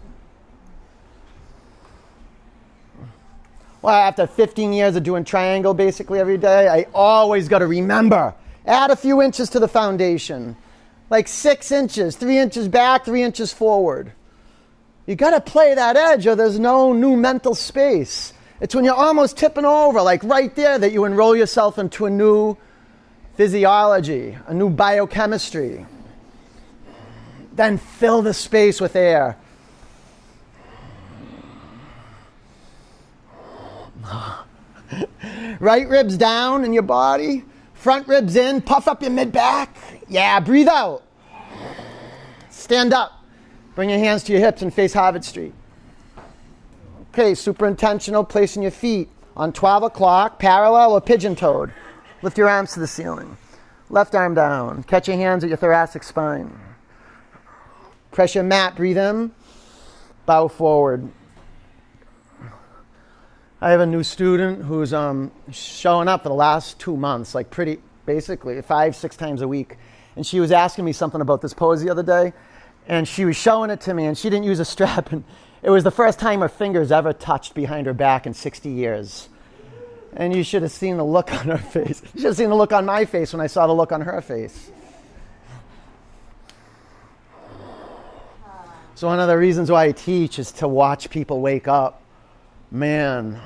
Well, after 15 years of doing triangle basically every day, I always got to remember add a few inches to the foundation. Like six inches, three inches back, three inches forward. You got to play that edge or there's no new mental space. It's when you're almost tipping over, like right there, that you enroll yourself into a new physiology, a new biochemistry. Then fill the space with air. right ribs down in your body, front ribs in, puff up your mid back. Yeah, breathe out. Stand up. Bring your hands to your hips and face Harvard Street. Okay, super intentional, placing your feet on 12 o'clock, parallel or pigeon toed. Lift your arms to the ceiling. Left arm down. Catch your hands at your thoracic spine. Press your mat, breathe in. Bow forward. I have a new student who's um, showing up for the last two months, like pretty basically five, six times a week. And she was asking me something about this pose the other day, and she was showing it to me, and she didn't use a strap, and it was the first time her fingers ever touched behind her back in 60 years. And you should have seen the look on her face. You should have seen the look on my face when I saw the look on her face. So, one of the reasons why I teach is to watch people wake up. Man,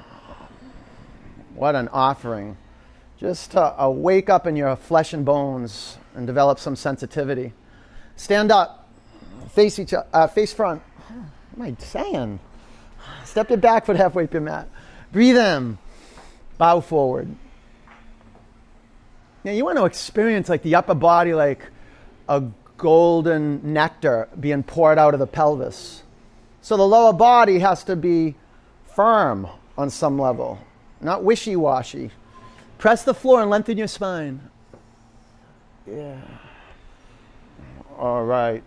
what an offering. Just to uh, wake up in your flesh and bones and develop some sensitivity. Stand up, face, each, uh, face front. What am I saying? Step your back foot halfway up your mat. Breathe in. Bow forward. Now you want to experience like the upper body like a golden nectar being poured out of the pelvis. So the lower body has to be firm, on some level, not wishy washy. Press the floor and lengthen your spine. Yeah. All right.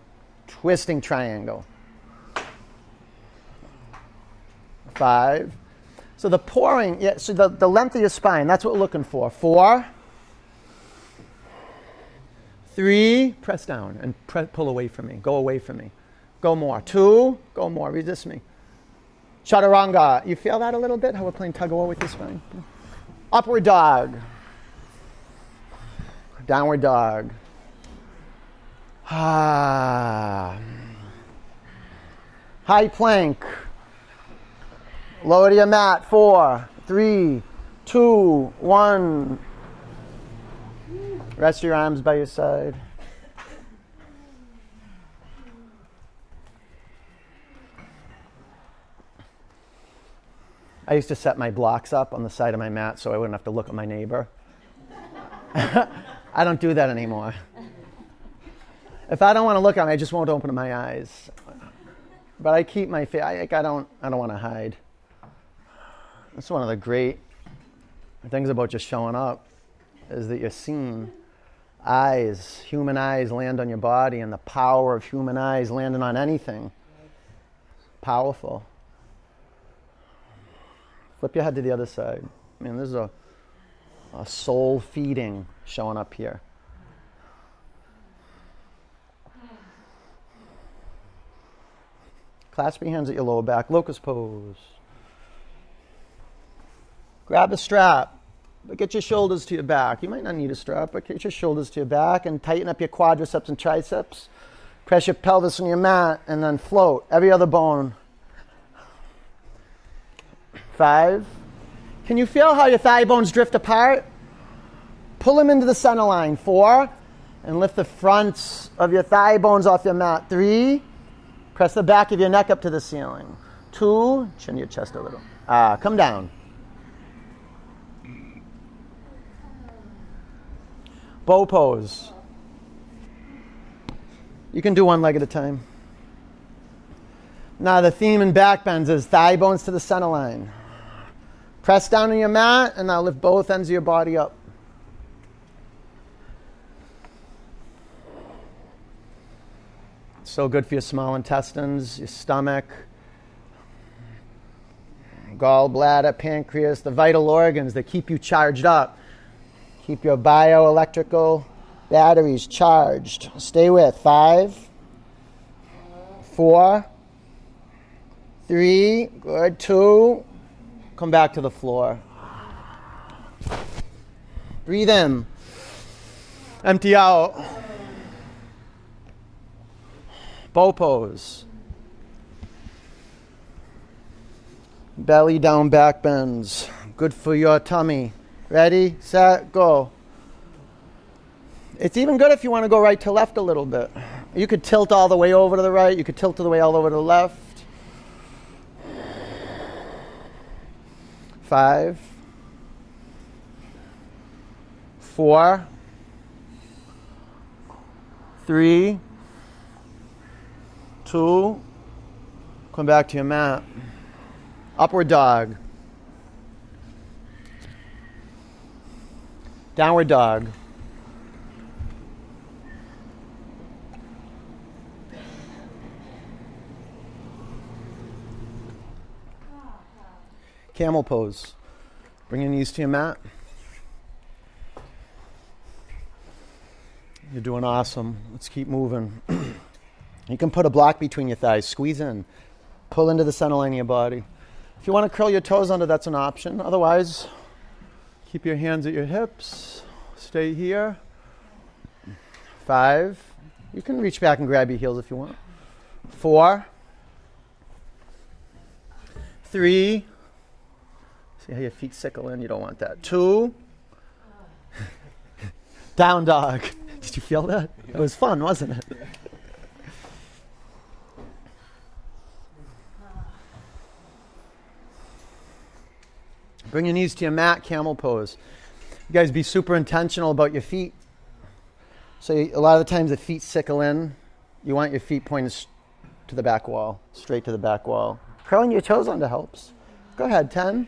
Twisting triangle. Five. So the pouring, yeah, so the, the length of your spine, that's what we're looking for. Four. Three. Press down and pre- pull away from me. Go away from me. Go more. Two. Go more. Resist me. Chaturanga. You feel that a little bit? How we're playing tug of war with your spine? Upward dog. Downward dog. Ah. High plank. Lower to your mat. Four, three, two, one. Rest your arms by your side. I used to set my blocks up on the side of my mat so I wouldn't have to look at my neighbor. I don't do that anymore. If I don't want to look at them, I just won't open my eyes. But I keep my face. I, I don't. I don't want to hide. That's one of the great things about just showing up, is that you're seen. Eyes, human eyes, land on your body, and the power of human eyes landing on anything. Powerful. Flip your head to the other side. I mean, this is a, a soul feeding showing up here. Clasp your hands at your lower back, locust pose. Grab the strap, but get your shoulders to your back. You might not need a strap, but get your shoulders to your back and tighten up your quadriceps and triceps. Press your pelvis on your mat and then float every other bone. Five. Can you feel how your thigh bones drift apart? Pull them into the center line. Four. And lift the fronts of your thigh bones off your mat. Three. Press the back of your neck up to the ceiling. Two. Chin your chest a little. Ah, come down. Bow pose. You can do one leg at a time. Now, the theme in back bends is thigh bones to the center line. Press down on your mat and now lift both ends of your body up. So good for your small intestines, your stomach, gallbladder, pancreas, the vital organs that keep you charged up. Keep your bioelectrical batteries charged. Stay with five, four, three, good, two. Come back to the floor. Breathe in. Empty out. Bow pose. Belly down, back bends. Good for your tummy. Ready, set, go. It's even good if you want to go right to left a little bit. You could tilt all the way over to the right, you could tilt to the way all over to the left. Five, four, three, two, come back to your mat. Upward dog. Downward dog. Camel pose. Bring your knees to your mat. You're doing awesome. Let's keep moving. you can put a block between your thighs. Squeeze in. Pull into the center line of your body. If you want to curl your toes under, that's an option. Otherwise, keep your hands at your hips. Stay here. Five. You can reach back and grab your heels if you want. Four. Three. See how your feet sickle in? You don't want that. Two. Down dog. Did you feel that? It was fun, wasn't it? Bring your knees to your mat, camel pose. You guys be super intentional about your feet. So, a lot of the times the feet sickle in. You want your feet pointed to the back wall, straight to the back wall. Curling your toes under helps. Go ahead, 10.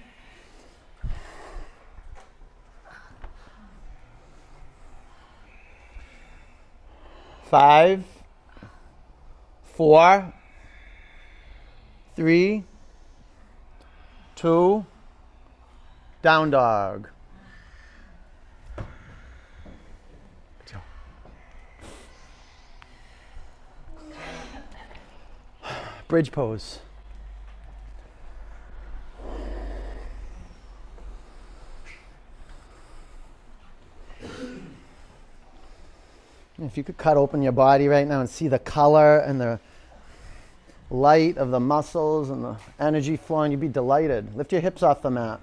Five, four, three, two, down dog. Bridge pose. If you could cut open your body right now and see the color and the light of the muscles and the energy flowing, you'd be delighted. Lift your hips off the mat.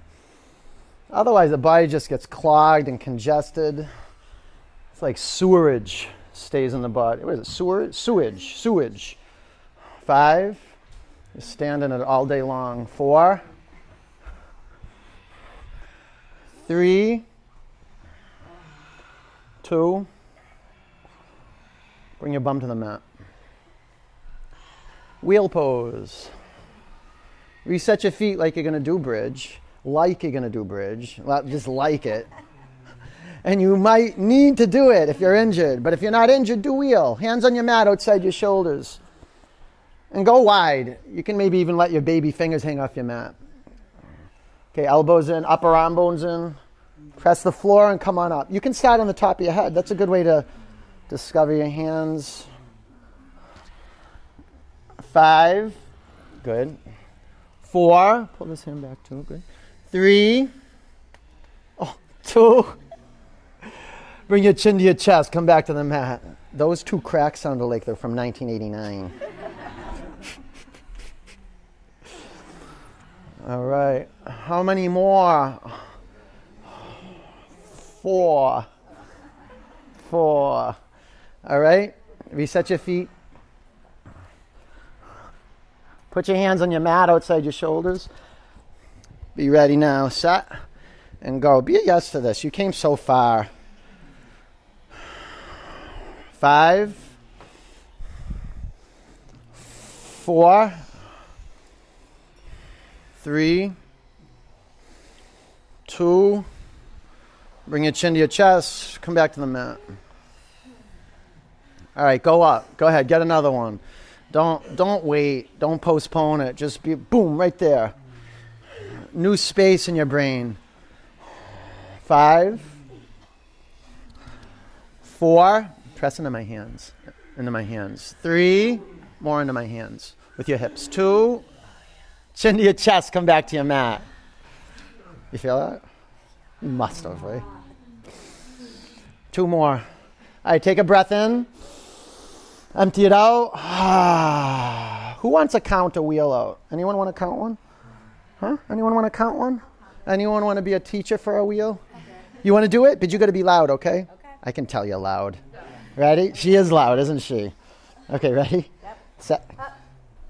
Otherwise, the body just gets clogged and congested. It's like sewerage stays in the body. What is it? Sewer, sewage, sewage. Five. You're standing it all day long. Four. Three. Two. Bring your bum to the mat. Wheel pose. Reset your feet like you're going to do bridge, like you're going to do bridge, just like it. And you might need to do it if you're injured, but if you're not injured, do wheel. Hands on your mat outside your shoulders. And go wide. You can maybe even let your baby fingers hang off your mat. Okay, elbows in, upper arm bones in. Press the floor and come on up. You can start on the top of your head. That's a good way to Discover your hands. Five. Good. Four. Pull this hand back too. Good. Three. Oh, two. Bring your chin to your chest. Come back to the mat. Those two cracks sounded like they're from 1989. All right. How many more? Four. Four. All right? Reset your feet. Put your hands on your mat outside your shoulders. Be ready now. Set and go. Be a yes to this. You came so far. Five, four, three, two. Bring your chin to your chest. Come back to the mat. All right, go up. Go ahead, get another one. Don't don't wait. Don't postpone it. Just be boom right there. New space in your brain. Five, four. Press into my hands. Into my hands. Three. More into my hands with your hips. Two. Chin to your chest. Come back to your mat. You feel that? You must have, right? Two more. All right, take a breath in. Empty it out. Who wants a wheel out? Anyone want to count one? Huh? Anyone want to count one? Anyone want to be a teacher for a wheel? You want to do it? But you got to be loud, okay? Okay. I can tell you loud. Ready? She is loud, isn't she? Okay, ready? Yep. Set. Up.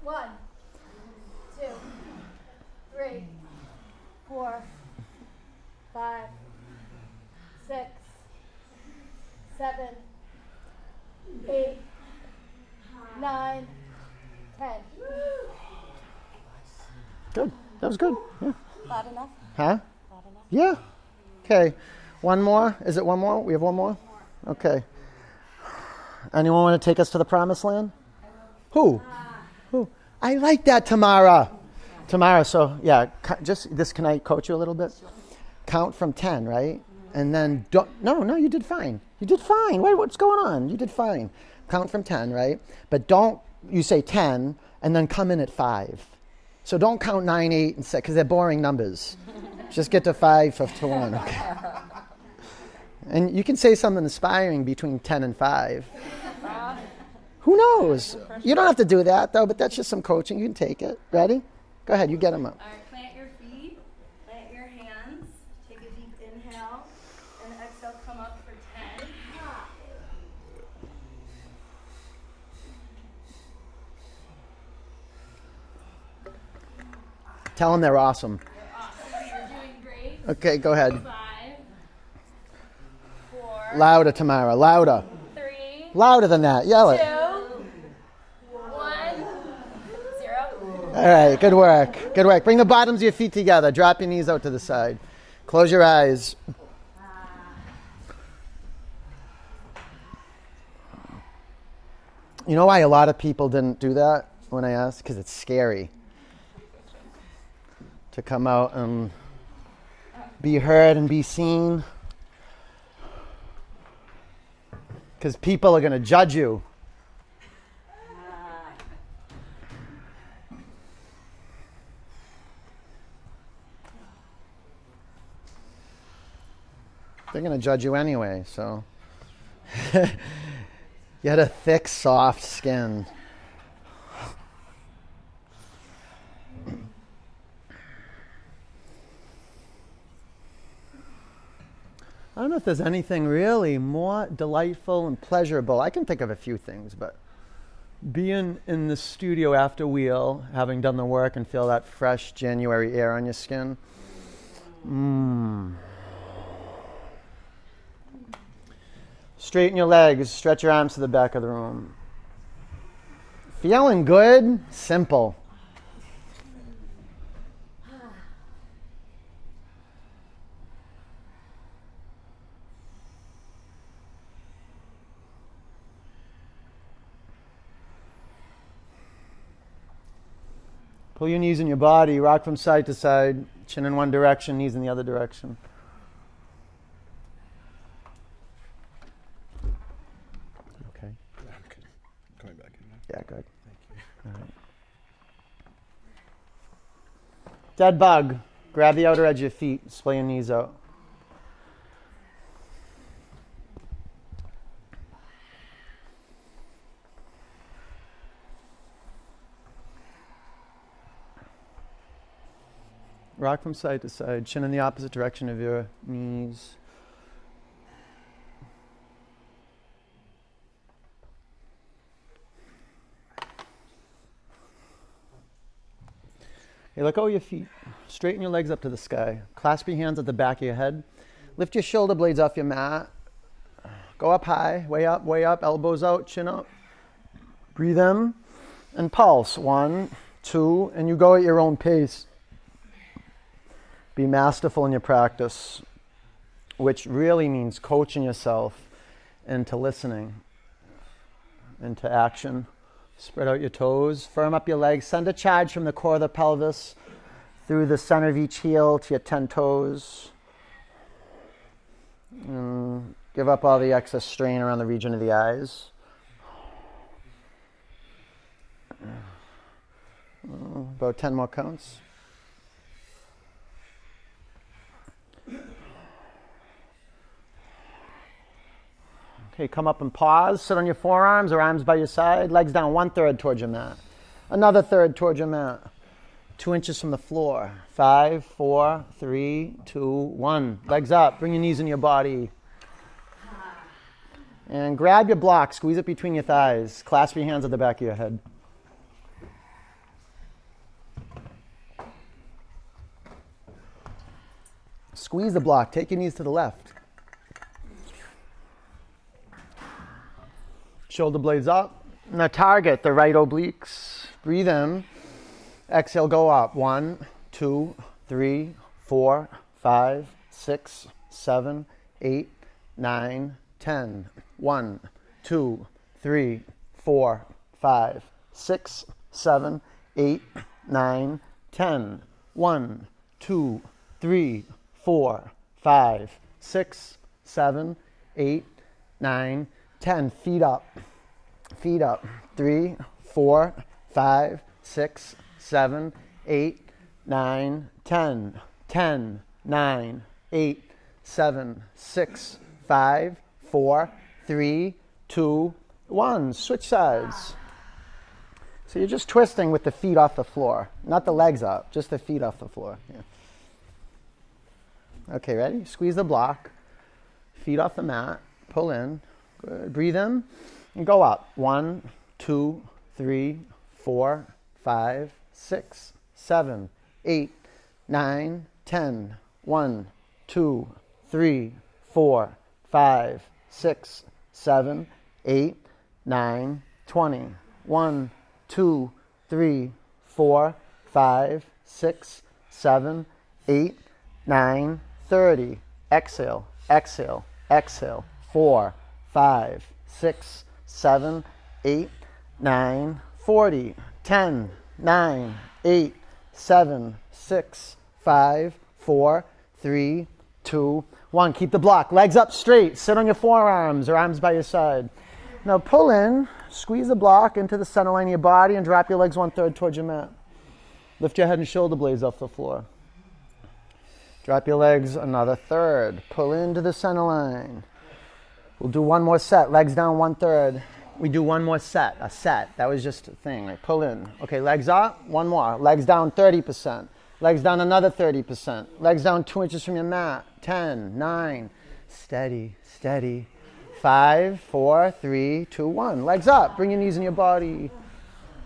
One, two, three, four, five, six, seven, eight nine, ten. Good. That was good. Yeah. Loud enough? Huh? Loud enough? Yeah. Okay. One more? Is it one more? We have one more? Okay. Anyone want to take us to the promised land? Who? Who? I like that, Tamara. Tamara, so yeah, just this, can I coach you a little bit? Count from 10, right? And then, don't, no, no, you did fine. You did fine. Wait, what's going on? You did fine count from 10, right? But don't, you say 10 and then come in at 5. So don't count 9, 8, and 6 because they're boring numbers. Just get to 5 to 1, okay? And you can say something inspiring between 10 and 5. Who knows? You don't have to do that though, but that's just some coaching. You can take it. Ready? Go ahead, you get them up. Tell them they're awesome. Okay, go ahead. Five, four, louder, Tamara. Louder. Three. Louder than that. Yell it. Two. One. Zero. All right. Good work. Good work. Bring the bottoms of your feet together. Drop your knees out to the side. Close your eyes. You know why a lot of people didn't do that when I asked? Because it's scary to come out and be heard and be seen. Because people are going to judge you. They're going to judge you anyway, so. you had a thick, soft skin. I don't know if there's anything really more delightful and pleasurable. I can think of a few things, but being in the studio after wheel, having done the work and feel that fresh January air on your skin. Mmm. Straighten your legs, stretch your arms to the back of the room. Feeling good? Simple. Pull your knees in your body, rock from side to side, chin in one direction, knees in the other direction. Okay. Coming back in now. Yeah, good. Thank you. All right. Dead bug. Grab the outer edge of your feet. Splay your knees out. Rock from side to side, chin in the opposite direction of your knees. Okay, let go of your feet. Straighten your legs up to the sky. Clasp your hands at the back of your head. Lift your shoulder blades off your mat. Go up high, way up, way up, elbows out, chin up. Breathe in and pulse. One, two, and you go at your own pace. Be masterful in your practice, which really means coaching yourself into listening, into action. Spread out your toes, firm up your legs, send a charge from the core of the pelvis through the center of each heel to your 10 toes. And give up all the excess strain around the region of the eyes. About 10 more counts. Okay, come up and pause. Sit on your forearms or arms by your side. Legs down one third towards your mat. Another third towards your mat. Two inches from the floor. Five, four, three, two, one. Legs up. Bring your knees in your body. And grab your block. Squeeze it between your thighs. Clasp your hands at the back of your head. Squeeze the block. Take your knees to the left. Shoulder blades up. Now target the right obliques. Breathe in. Exhale, go up. One, two, three, four, five, six, seven, eight, nine, ten. One, two, three, four, five, six, seven, eight, nine, ten. One, two, three, four, five, six, seven, eight, nine, ten. Feet up. Feet up. Three, four, five, six, seven, eight, nine, ten. Ten, nine, eight, seven, six, five, four, three, two, one. Switch sides. So you're just twisting with the feet off the floor, not the legs up, just the feet off the floor. Yeah. Okay, ready? Squeeze the block, feet off the mat, pull in, good. breathe in, and go up. One, two, three, four, five, six, seven, eight, nine, ten. One, two, three, four, five, six, seven, eight, nine, twenty. One, two, three, four, five, six, seven, eight, nine, thirty. Exhale, exhale, exhale. Four, five, six, seven, eight, 9, 40, 10, 9, 8, 7, 6, 5, 4, 3, 2, 1. Keep the block. Legs up straight. Sit on your forearms or arms by your side. Now pull in, squeeze the block into the center line of your body and drop your legs one third towards your mat. Lift your head and shoulder blades off the floor. Drop your legs another third. Pull into the center line. We'll do one more set. Legs down one third. We do one more set. A set. That was just a thing. Like pull in. Okay, legs up. One more. Legs down 30%. Legs down another 30%. Legs down two inches from your mat. 10, 9. Steady, steady. Five, four, three, two, one. Legs up. Bring your knees in your body.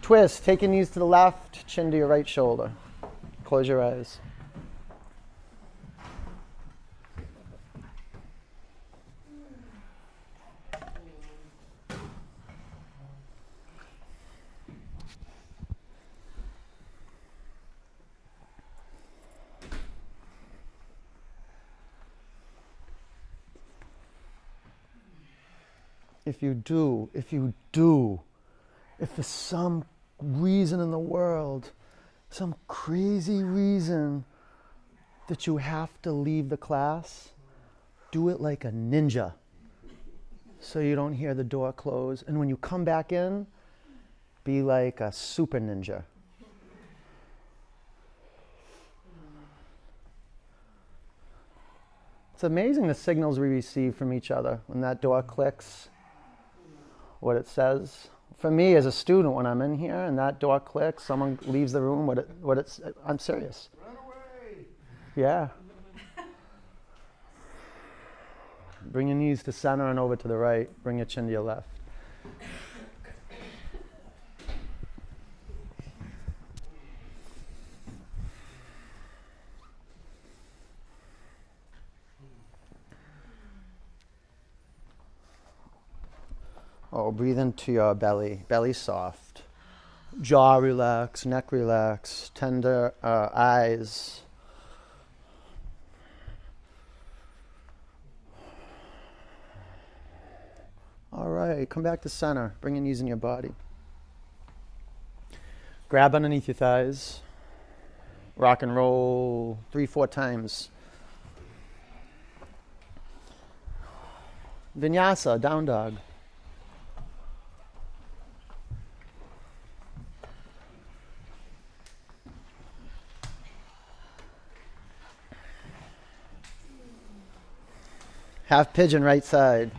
Twist. Take your knees to the left, chin to your right shoulder. Close your eyes. If you do, if you do, if for some reason in the world, some crazy reason that you have to leave the class, do it like a ninja so you don't hear the door close. And when you come back in, be like a super ninja. It's amazing the signals we receive from each other when that door clicks what it says. For me as a student, when I'm in here and that door clicks, someone leaves the room. What it, what it's, I'm serious. Run away! Yeah. Bring your knees to center and over to the right. Bring your chin to your left. Breathe into your belly, belly soft. Jaw relax, neck relax, tender uh, eyes. All right, come back to center. Bring your knees in your body. Grab underneath your thighs. Rock and roll three, four times. Vinyasa, down dog. Half pigeon right side.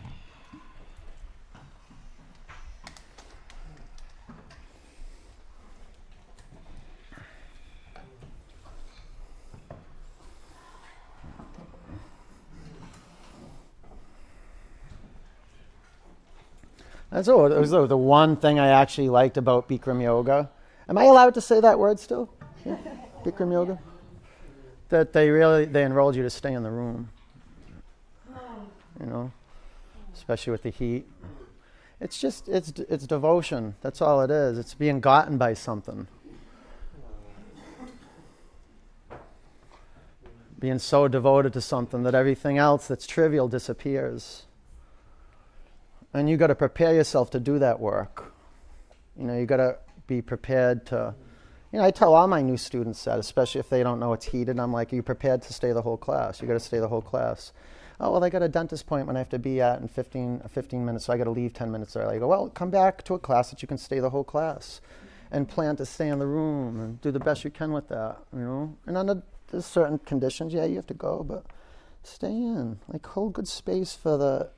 That's all. It was the one thing I actually liked about Bikram yoga. Am I allowed to say that word still? Yeah? Bikram yoga. That they really they enrolled you to stay in the room. You know, especially with the heat. It's just it's it's devotion. That's all it is. It's being gotten by something. Being so devoted to something that everything else that's trivial disappears. And you got to prepare yourself to do that work. You know, you got to be prepared to. You know, I tell all my new students that, especially if they don't know it's heated. I'm like, "Are you prepared to stay the whole class? You got to stay the whole class." Oh well, I got a dentist appointment I have to be at in 15, 15 minutes, so I got to leave 10 minutes early. I go, well, come back to a class that you can stay the whole class, and plan to stay in the room and do the best you can with that. You know, and under certain conditions, yeah, you have to go, but stay in. Like hold good space for the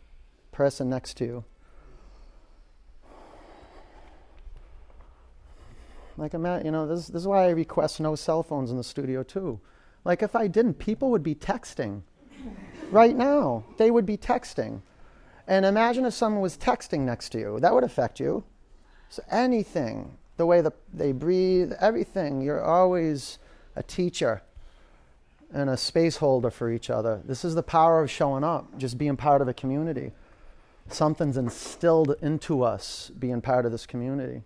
person next to you. Like I'm at, you know, this, this is why I request no cell phones in the studio too. Like if I didn't, people would be texting right now. They would be texting. And imagine if someone was texting next to you. That would affect you. So anything, the way that they breathe, everything, you're always a teacher and a space holder for each other. This is the power of showing up, just being part of a community. Something's instilled into us being part of this community.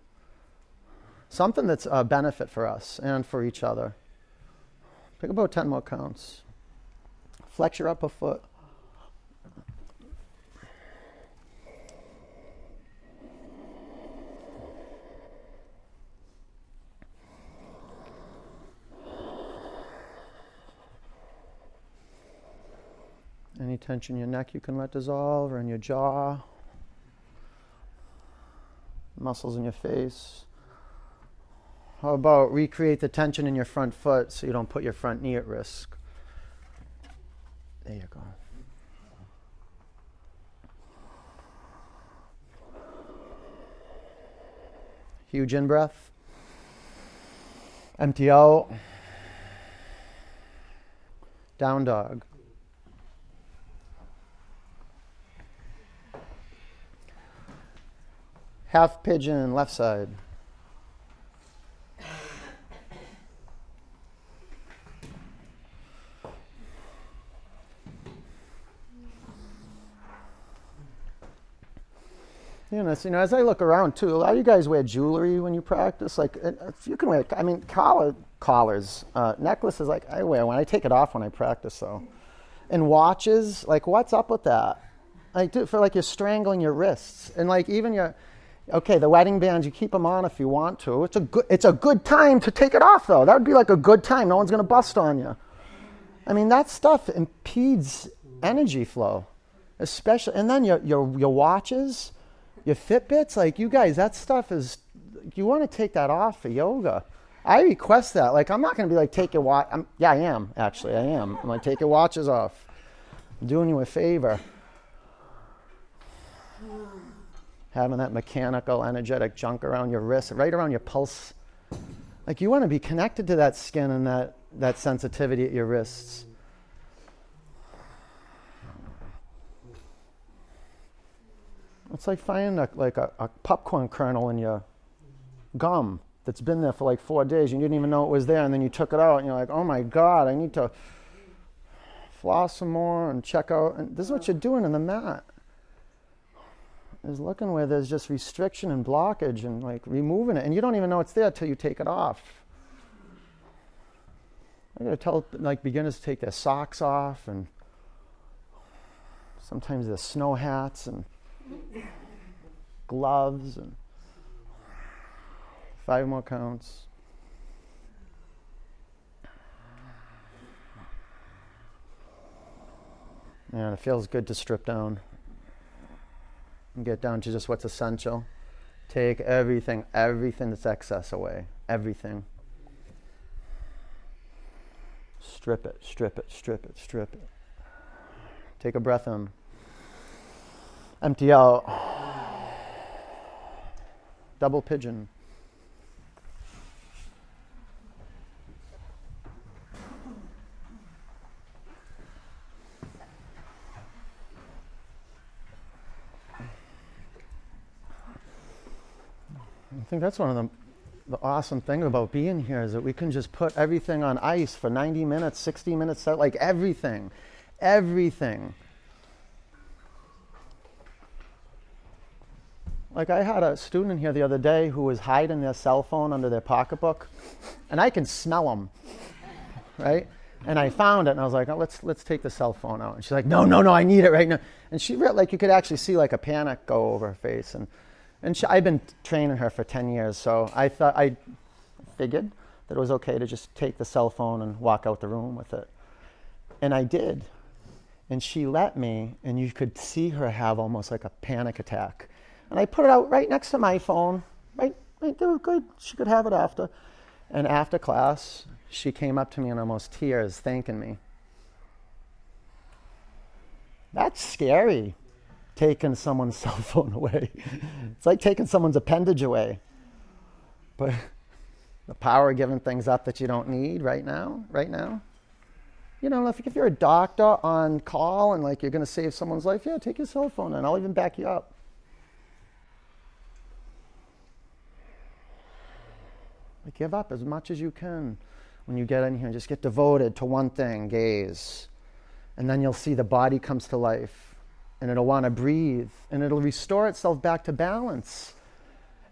Something that's a benefit for us and for each other. Pick about 10 more counts. Flex your upper foot. Any tension in your neck you can let dissolve or in your jaw, muscles in your face. How about recreate the tension in your front foot so you don't put your front knee at risk? There you go. Huge in breath. Empty out. Down dog. Half pigeon, left side. You know, you know, as I look around too, a lot of you guys wear jewelry when you practice. Like, if you can wear, I mean, collar, collars, uh, necklaces. Like I wear when I take it off when I practice, though. And watches, like, what's up with that? Like, do, for like you're strangling your wrists, and like even your, okay, the wedding bands, you keep them on if you want to. It's a good, it's a good time to take it off, though. That would be like a good time. No one's gonna bust on you. I mean, that stuff impedes energy flow, especially. And then your your your watches your Fitbits, like you guys, that stuff is, you want to take that off for yoga. I request that. Like, I'm not going to be like, take your watch. I'm, yeah, I am, actually. I am. I'm like, take your watches off. I'm doing you a favor. Having that mechanical, energetic junk around your wrist, right around your pulse. Like, you want to be connected to that skin and that, that sensitivity at your wrists. It's like finding a, like a, a, popcorn kernel in your gum that's been there for like four days. And you didn't even know it was there, and then you took it out, and you're like, "Oh my God, I need to floss some more and check out." And this is what you're doing in the mat. Is looking where there's just restriction and blockage, and like removing it, and you don't even know it's there till you take it off. I gotta tell like beginners to take their socks off, and sometimes their snow hats and gloves and five more counts. And it feels good to strip down and get down to just what's essential. Take everything, everything that's excess away. Everything. Strip it, strip it, strip it, strip it. Take a breath in empty out. Double pigeon. I think that's one of the, the awesome thing about being here is that we can just put everything on ice for 90 minutes, 60 minutes, like everything, everything. Like I had a student here the other day who was hiding their cell phone under their pocketbook, and I can smell them, right? And I found it, and I was like, oh, "Let's let's take the cell phone out." And she's like, "No, no, no, I need it right now." And she like you could actually see like a panic go over her face, and and she, I've been training her for ten years, so I thought I figured that it was okay to just take the cell phone and walk out the room with it, and I did, and she let me, and you could see her have almost like a panic attack and I put it out right next to my phone. Right, right, they were good. She could have it after. And after class, she came up to me in almost tears, thanking me. That's scary, taking someone's cell phone away. it's like taking someone's appendage away. But the power of giving things up that you don't need right now, right now. You know, if, if you're a doctor on call and like you're going to save someone's life, yeah, take your cell phone and I'll even back you up. Give up as much as you can when you get in here. and Just get devoted to one thing, gaze. And then you'll see the body comes to life and it'll want to breathe and it'll restore itself back to balance.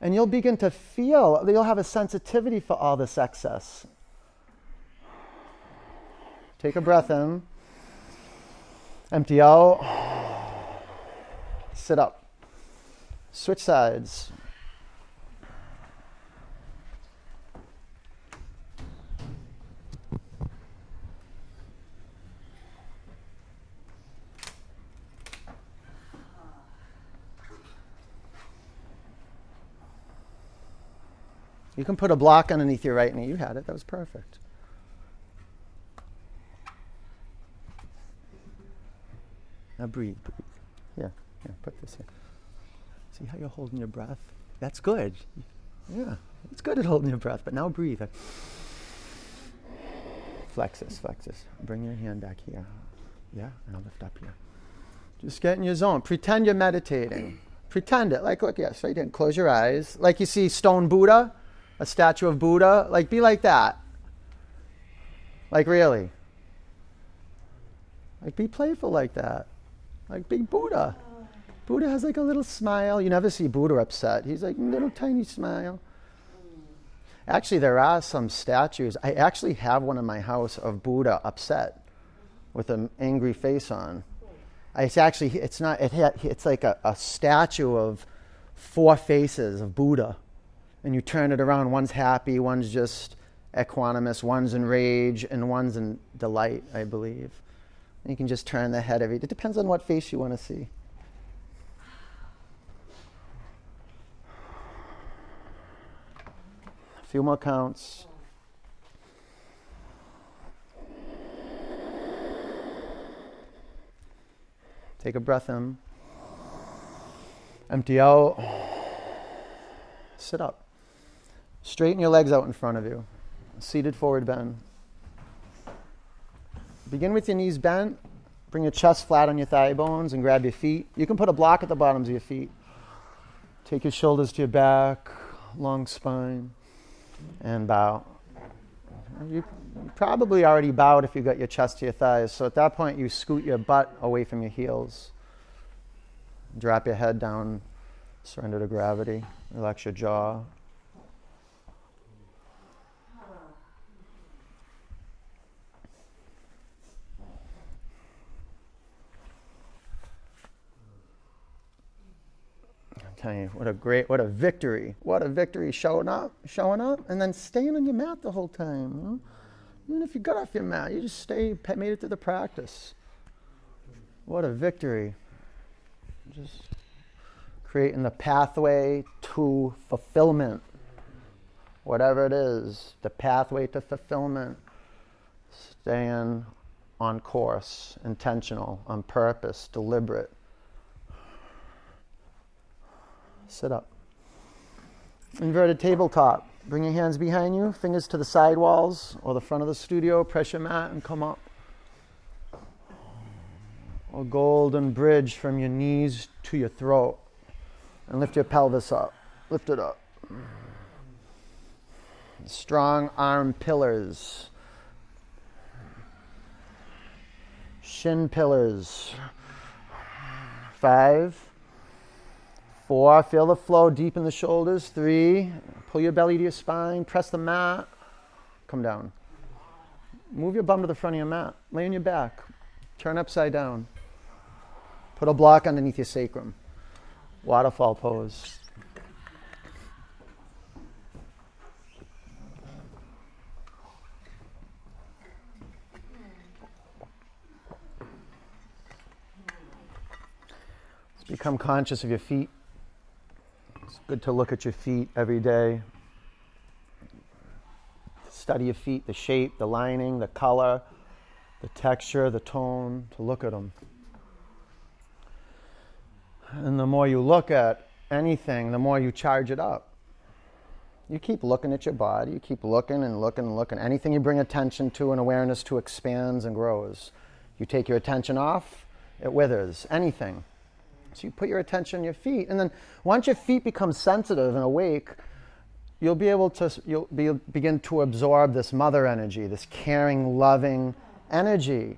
And you'll begin to feel, you'll have a sensitivity for all this excess. Take a breath in, empty out, sit up, switch sides. You can put a block underneath your right knee. You had it. That was perfect. Now breathe, breathe. Here, here, put this here. See how you're holding your breath? That's good. Yeah, it's good at holding your breath, but now breathe. Flex this, flex this. Bring your hand back here. Yeah, and I'll lift up here. Just get in your zone. Pretend you're meditating. Pretend it. Like, look, yes, right there. Close your eyes. Like you see stone Buddha, a statue of Buddha. Like, be like that. Like, really. Like, be playful like that. Like, be Buddha. Buddha has like a little smile. You never see Buddha upset. He's like, little tiny smile. Actually, there are some statues. I actually have one in my house of Buddha upset with an angry face on. It's actually, it's not, it it's like a, a statue of four faces of Buddha. And you turn it around, one's happy, one's just equanimous, one's in rage, and one's in delight, I believe. And you can just turn the head every, it depends on what face you want to see. A few more counts. Take a breath in. Empty out. Sit up. Straighten your legs out in front of you. Seated forward bend. Begin with your knees bent. Bring your chest flat on your thigh bones and grab your feet. You can put a block at the bottoms of your feet. Take your shoulders to your back, long spine, and bow. You probably already bowed if you got your chest to your thighs. So at that point, you scoot your butt away from your heels. Drop your head down, surrender to gravity, relax your jaw. I'm you, what a great, what a victory. What a victory showing up, showing up, and then staying on your mat the whole time. You know? Even if you got off your mat, you just stay, made it through the practice. What a victory. Just creating the pathway to fulfillment. Whatever it is, the pathway to fulfillment. Staying on course, intentional, on purpose, deliberate. Sit up. Inverted tabletop. Bring your hands behind you, fingers to the side walls or the front of the studio. Press your mat and come up. A golden bridge from your knees to your throat. And lift your pelvis up. Lift it up. Strong arm pillars. Shin pillars. Five. Four. Feel the flow deep in the shoulders. Three. Pull your belly to your spine. Press the mat. Come down. Move your bum to the front of your mat. Lay on your back. Turn upside down. Put a block underneath your sacrum. Waterfall pose. Become conscious of your feet. Good to look at your feet every day. Study your feet, the shape, the lining, the color, the texture, the tone, to look at them. And the more you look at anything, the more you charge it up. You keep looking at your body, you keep looking and looking and looking. Anything you bring attention to and awareness to expands and grows. You take your attention off, it withers. Anything. So you put your attention on your feet, and then once your feet become sensitive and awake, you'll be able to you'll be, begin to absorb this mother energy, this caring, loving energy,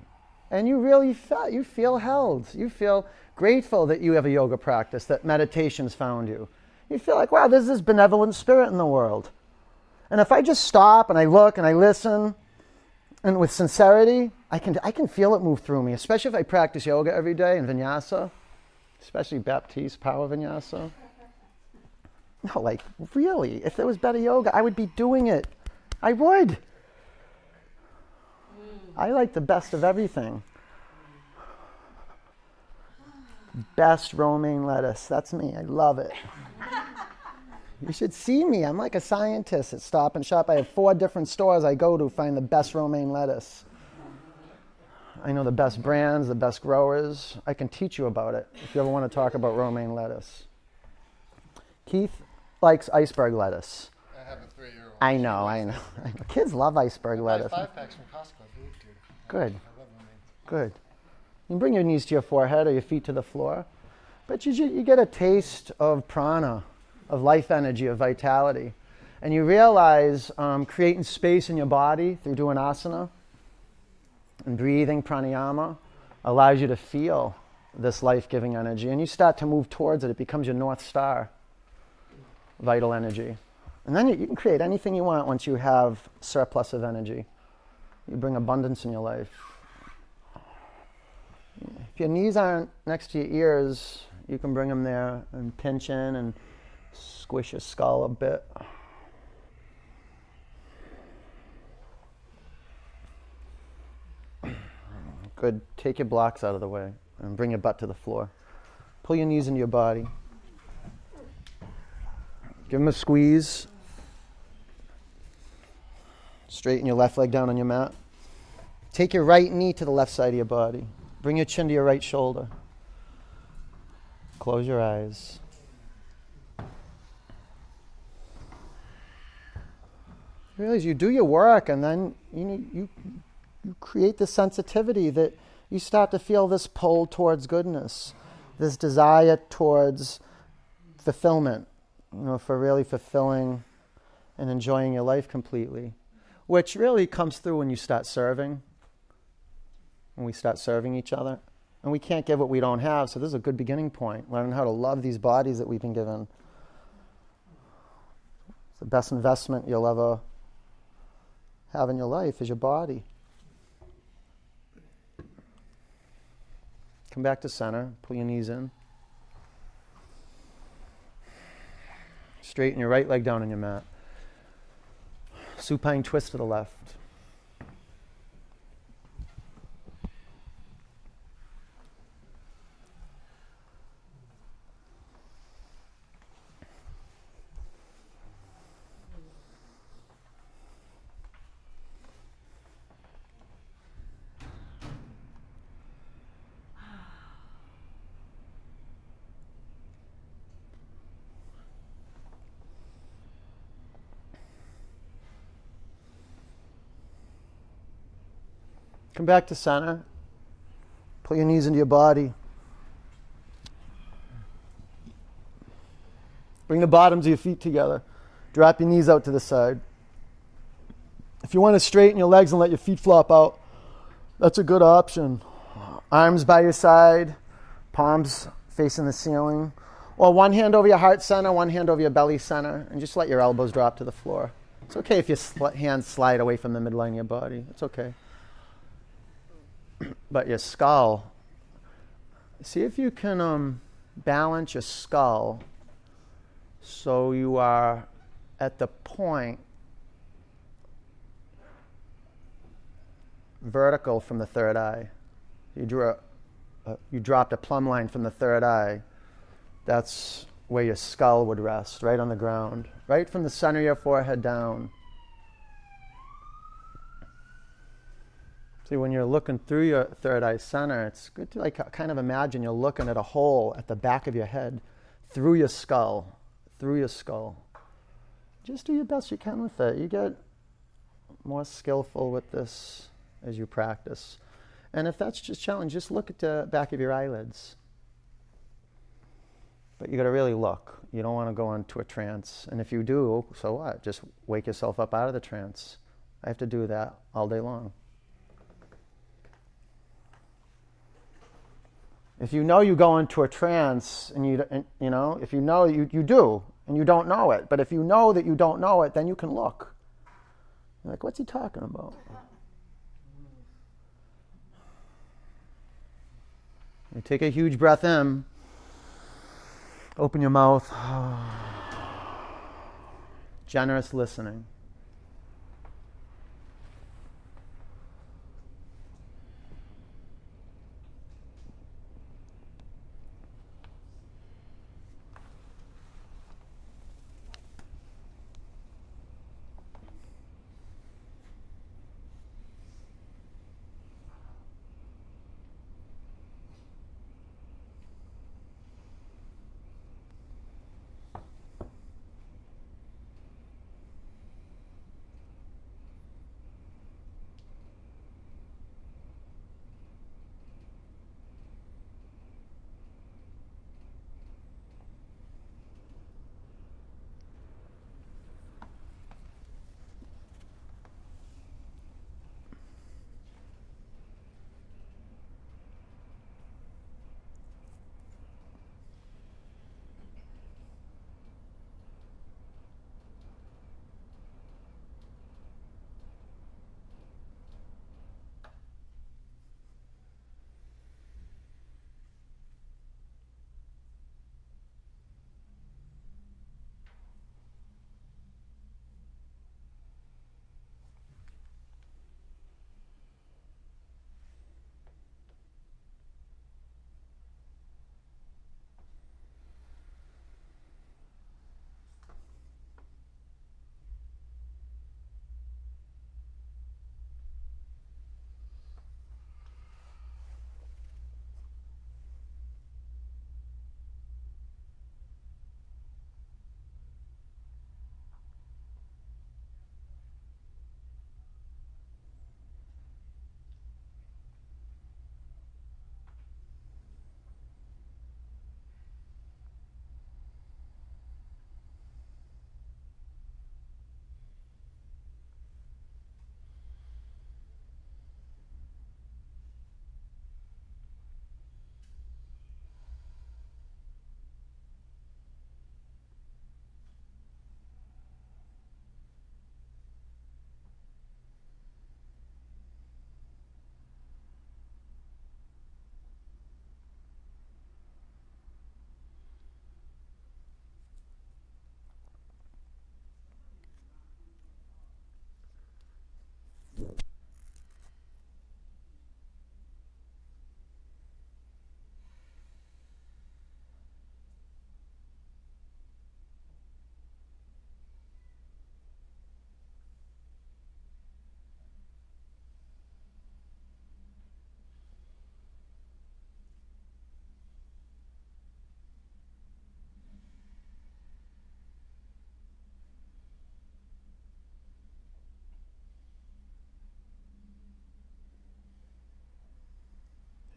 and you really feel, you feel held. You feel grateful that you have a yoga practice, that meditation's found you. You feel like, wow, there's this benevolent spirit in the world. And if I just stop and I look and I listen, and with sincerity, I can I can feel it move through me, especially if I practice yoga every day and vinyasa especially Baptiste power vinyasa. No, like really, if there was better yoga, I would be doing it. I would. I like the best of everything. Best romaine lettuce. That's me. I love it. You should see me. I'm like a scientist at Stop and Shop. I have four different stores I go to find the best romaine lettuce. I know the best brands, the best growers. I can teach you about it if you ever want to talk about romaine lettuce. Keith likes iceberg lettuce. I have a three-year-old. I know, I know. Kids love iceberg I lettuce. buy five packs from Costco need. Good. I love romaine. Good. You can bring your knees to your forehead or your feet to the floor, but you, you get a taste of prana, of life energy, of vitality. And you realize um, creating space in your body through doing asana and breathing pranayama allows you to feel this life giving energy. And you start to move towards it, it becomes your North Star, vital energy. And then you, you can create anything you want once you have surplus of energy. You bring abundance in your life. If your knees aren't next to your ears, you can bring them there and pinch in and squish your skull a bit. Good. Take your blocks out of the way and bring your butt to the floor. Pull your knees into your body. Give them a squeeze. Straighten your left leg down on your mat. Take your right knee to the left side of your body. Bring your chin to your right shoulder. Close your eyes. Realize you do your work, and then you, you, you create this sensitivity that you start to feel this pull towards goodness, this desire towards fulfillment, you know, for really fulfilling and enjoying your life completely, which really comes through when you start serving when we start serving each other. And we can't give what we don't have, so this is a good beginning point. Learning how to love these bodies that we've been given. It's the best investment you'll ever have in your life is your body. Come back to center, pull your knees in. Straighten your right leg down on your mat. Supine twist to the left. Come back to center. Pull your knees into your body. Bring the bottoms of your feet together. Drop your knees out to the side. If you want to straighten your legs and let your feet flop out, that's a good option. Arms by your side, palms facing the ceiling. Or one hand over your heart center, one hand over your belly center, and just let your elbows drop to the floor. It's okay if your sl- hands slide away from the midline of your body. It's okay but your skull. See if you can um, balance your skull so you are at the point vertical from the third eye. You drew a, you dropped a plumb line from the third eye. That's where your skull would rest, right on the ground, right from the center of your forehead down. See, when you're looking through your third eye center, it's good to like kind of imagine you're looking at a hole at the back of your head, through your skull, through your skull. Just do your best you can with it. You get more skillful with this as you practice. And if that's just challenge, just look at the back of your eyelids. But you got to really look. You don't want to go into a trance. And if you do, so what? Just wake yourself up out of the trance. I have to do that all day long. If you know you go into a trance and you, and, you know, if you know you, you do and you don't know it, but if you know that you don't know it, then you can look. You're like, what's he talking about? You take a huge breath in, open your mouth, generous listening.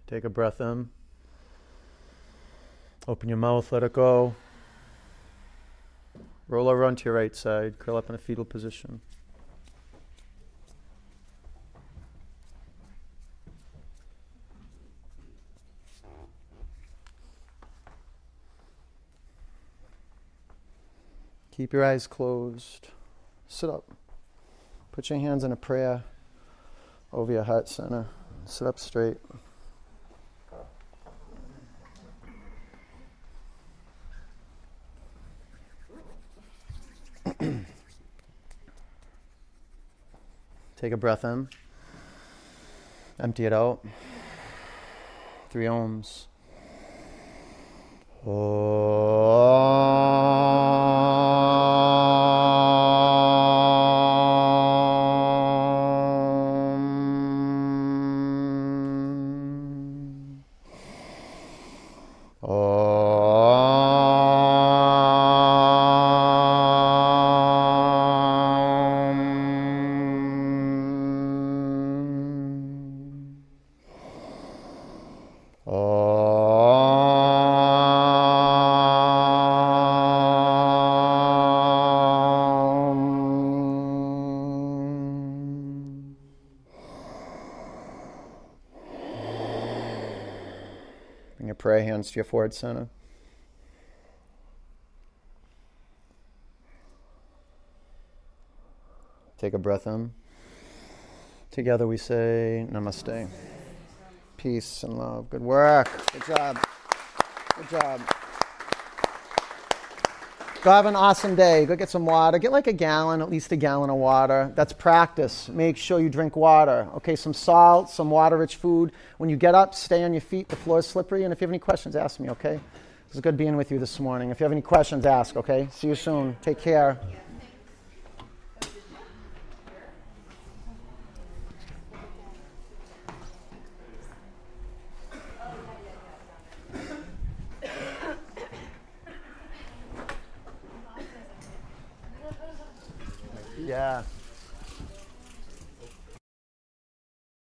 Take a breath in. Open your mouth, let it go. Roll over onto your right side, curl up in a fetal position. Keep your eyes closed. Sit up. Put your hands in a prayer over your heart center. Sit up straight. Take a breath in. Empty it out. Three oms. Om. To your center. Take a breath in. Together we say namaste. Peace and love. Good work. Good job. Good job. Go have an awesome day. Go get some water. Get like a gallon, at least a gallon of water. That's practice. Make sure you drink water. Okay, some salt, some water rich food. When you get up, stay on your feet. The floor is slippery. And if you have any questions, ask me, okay? It was good being with you this morning. If you have any questions, ask, okay? See you soon. Take care.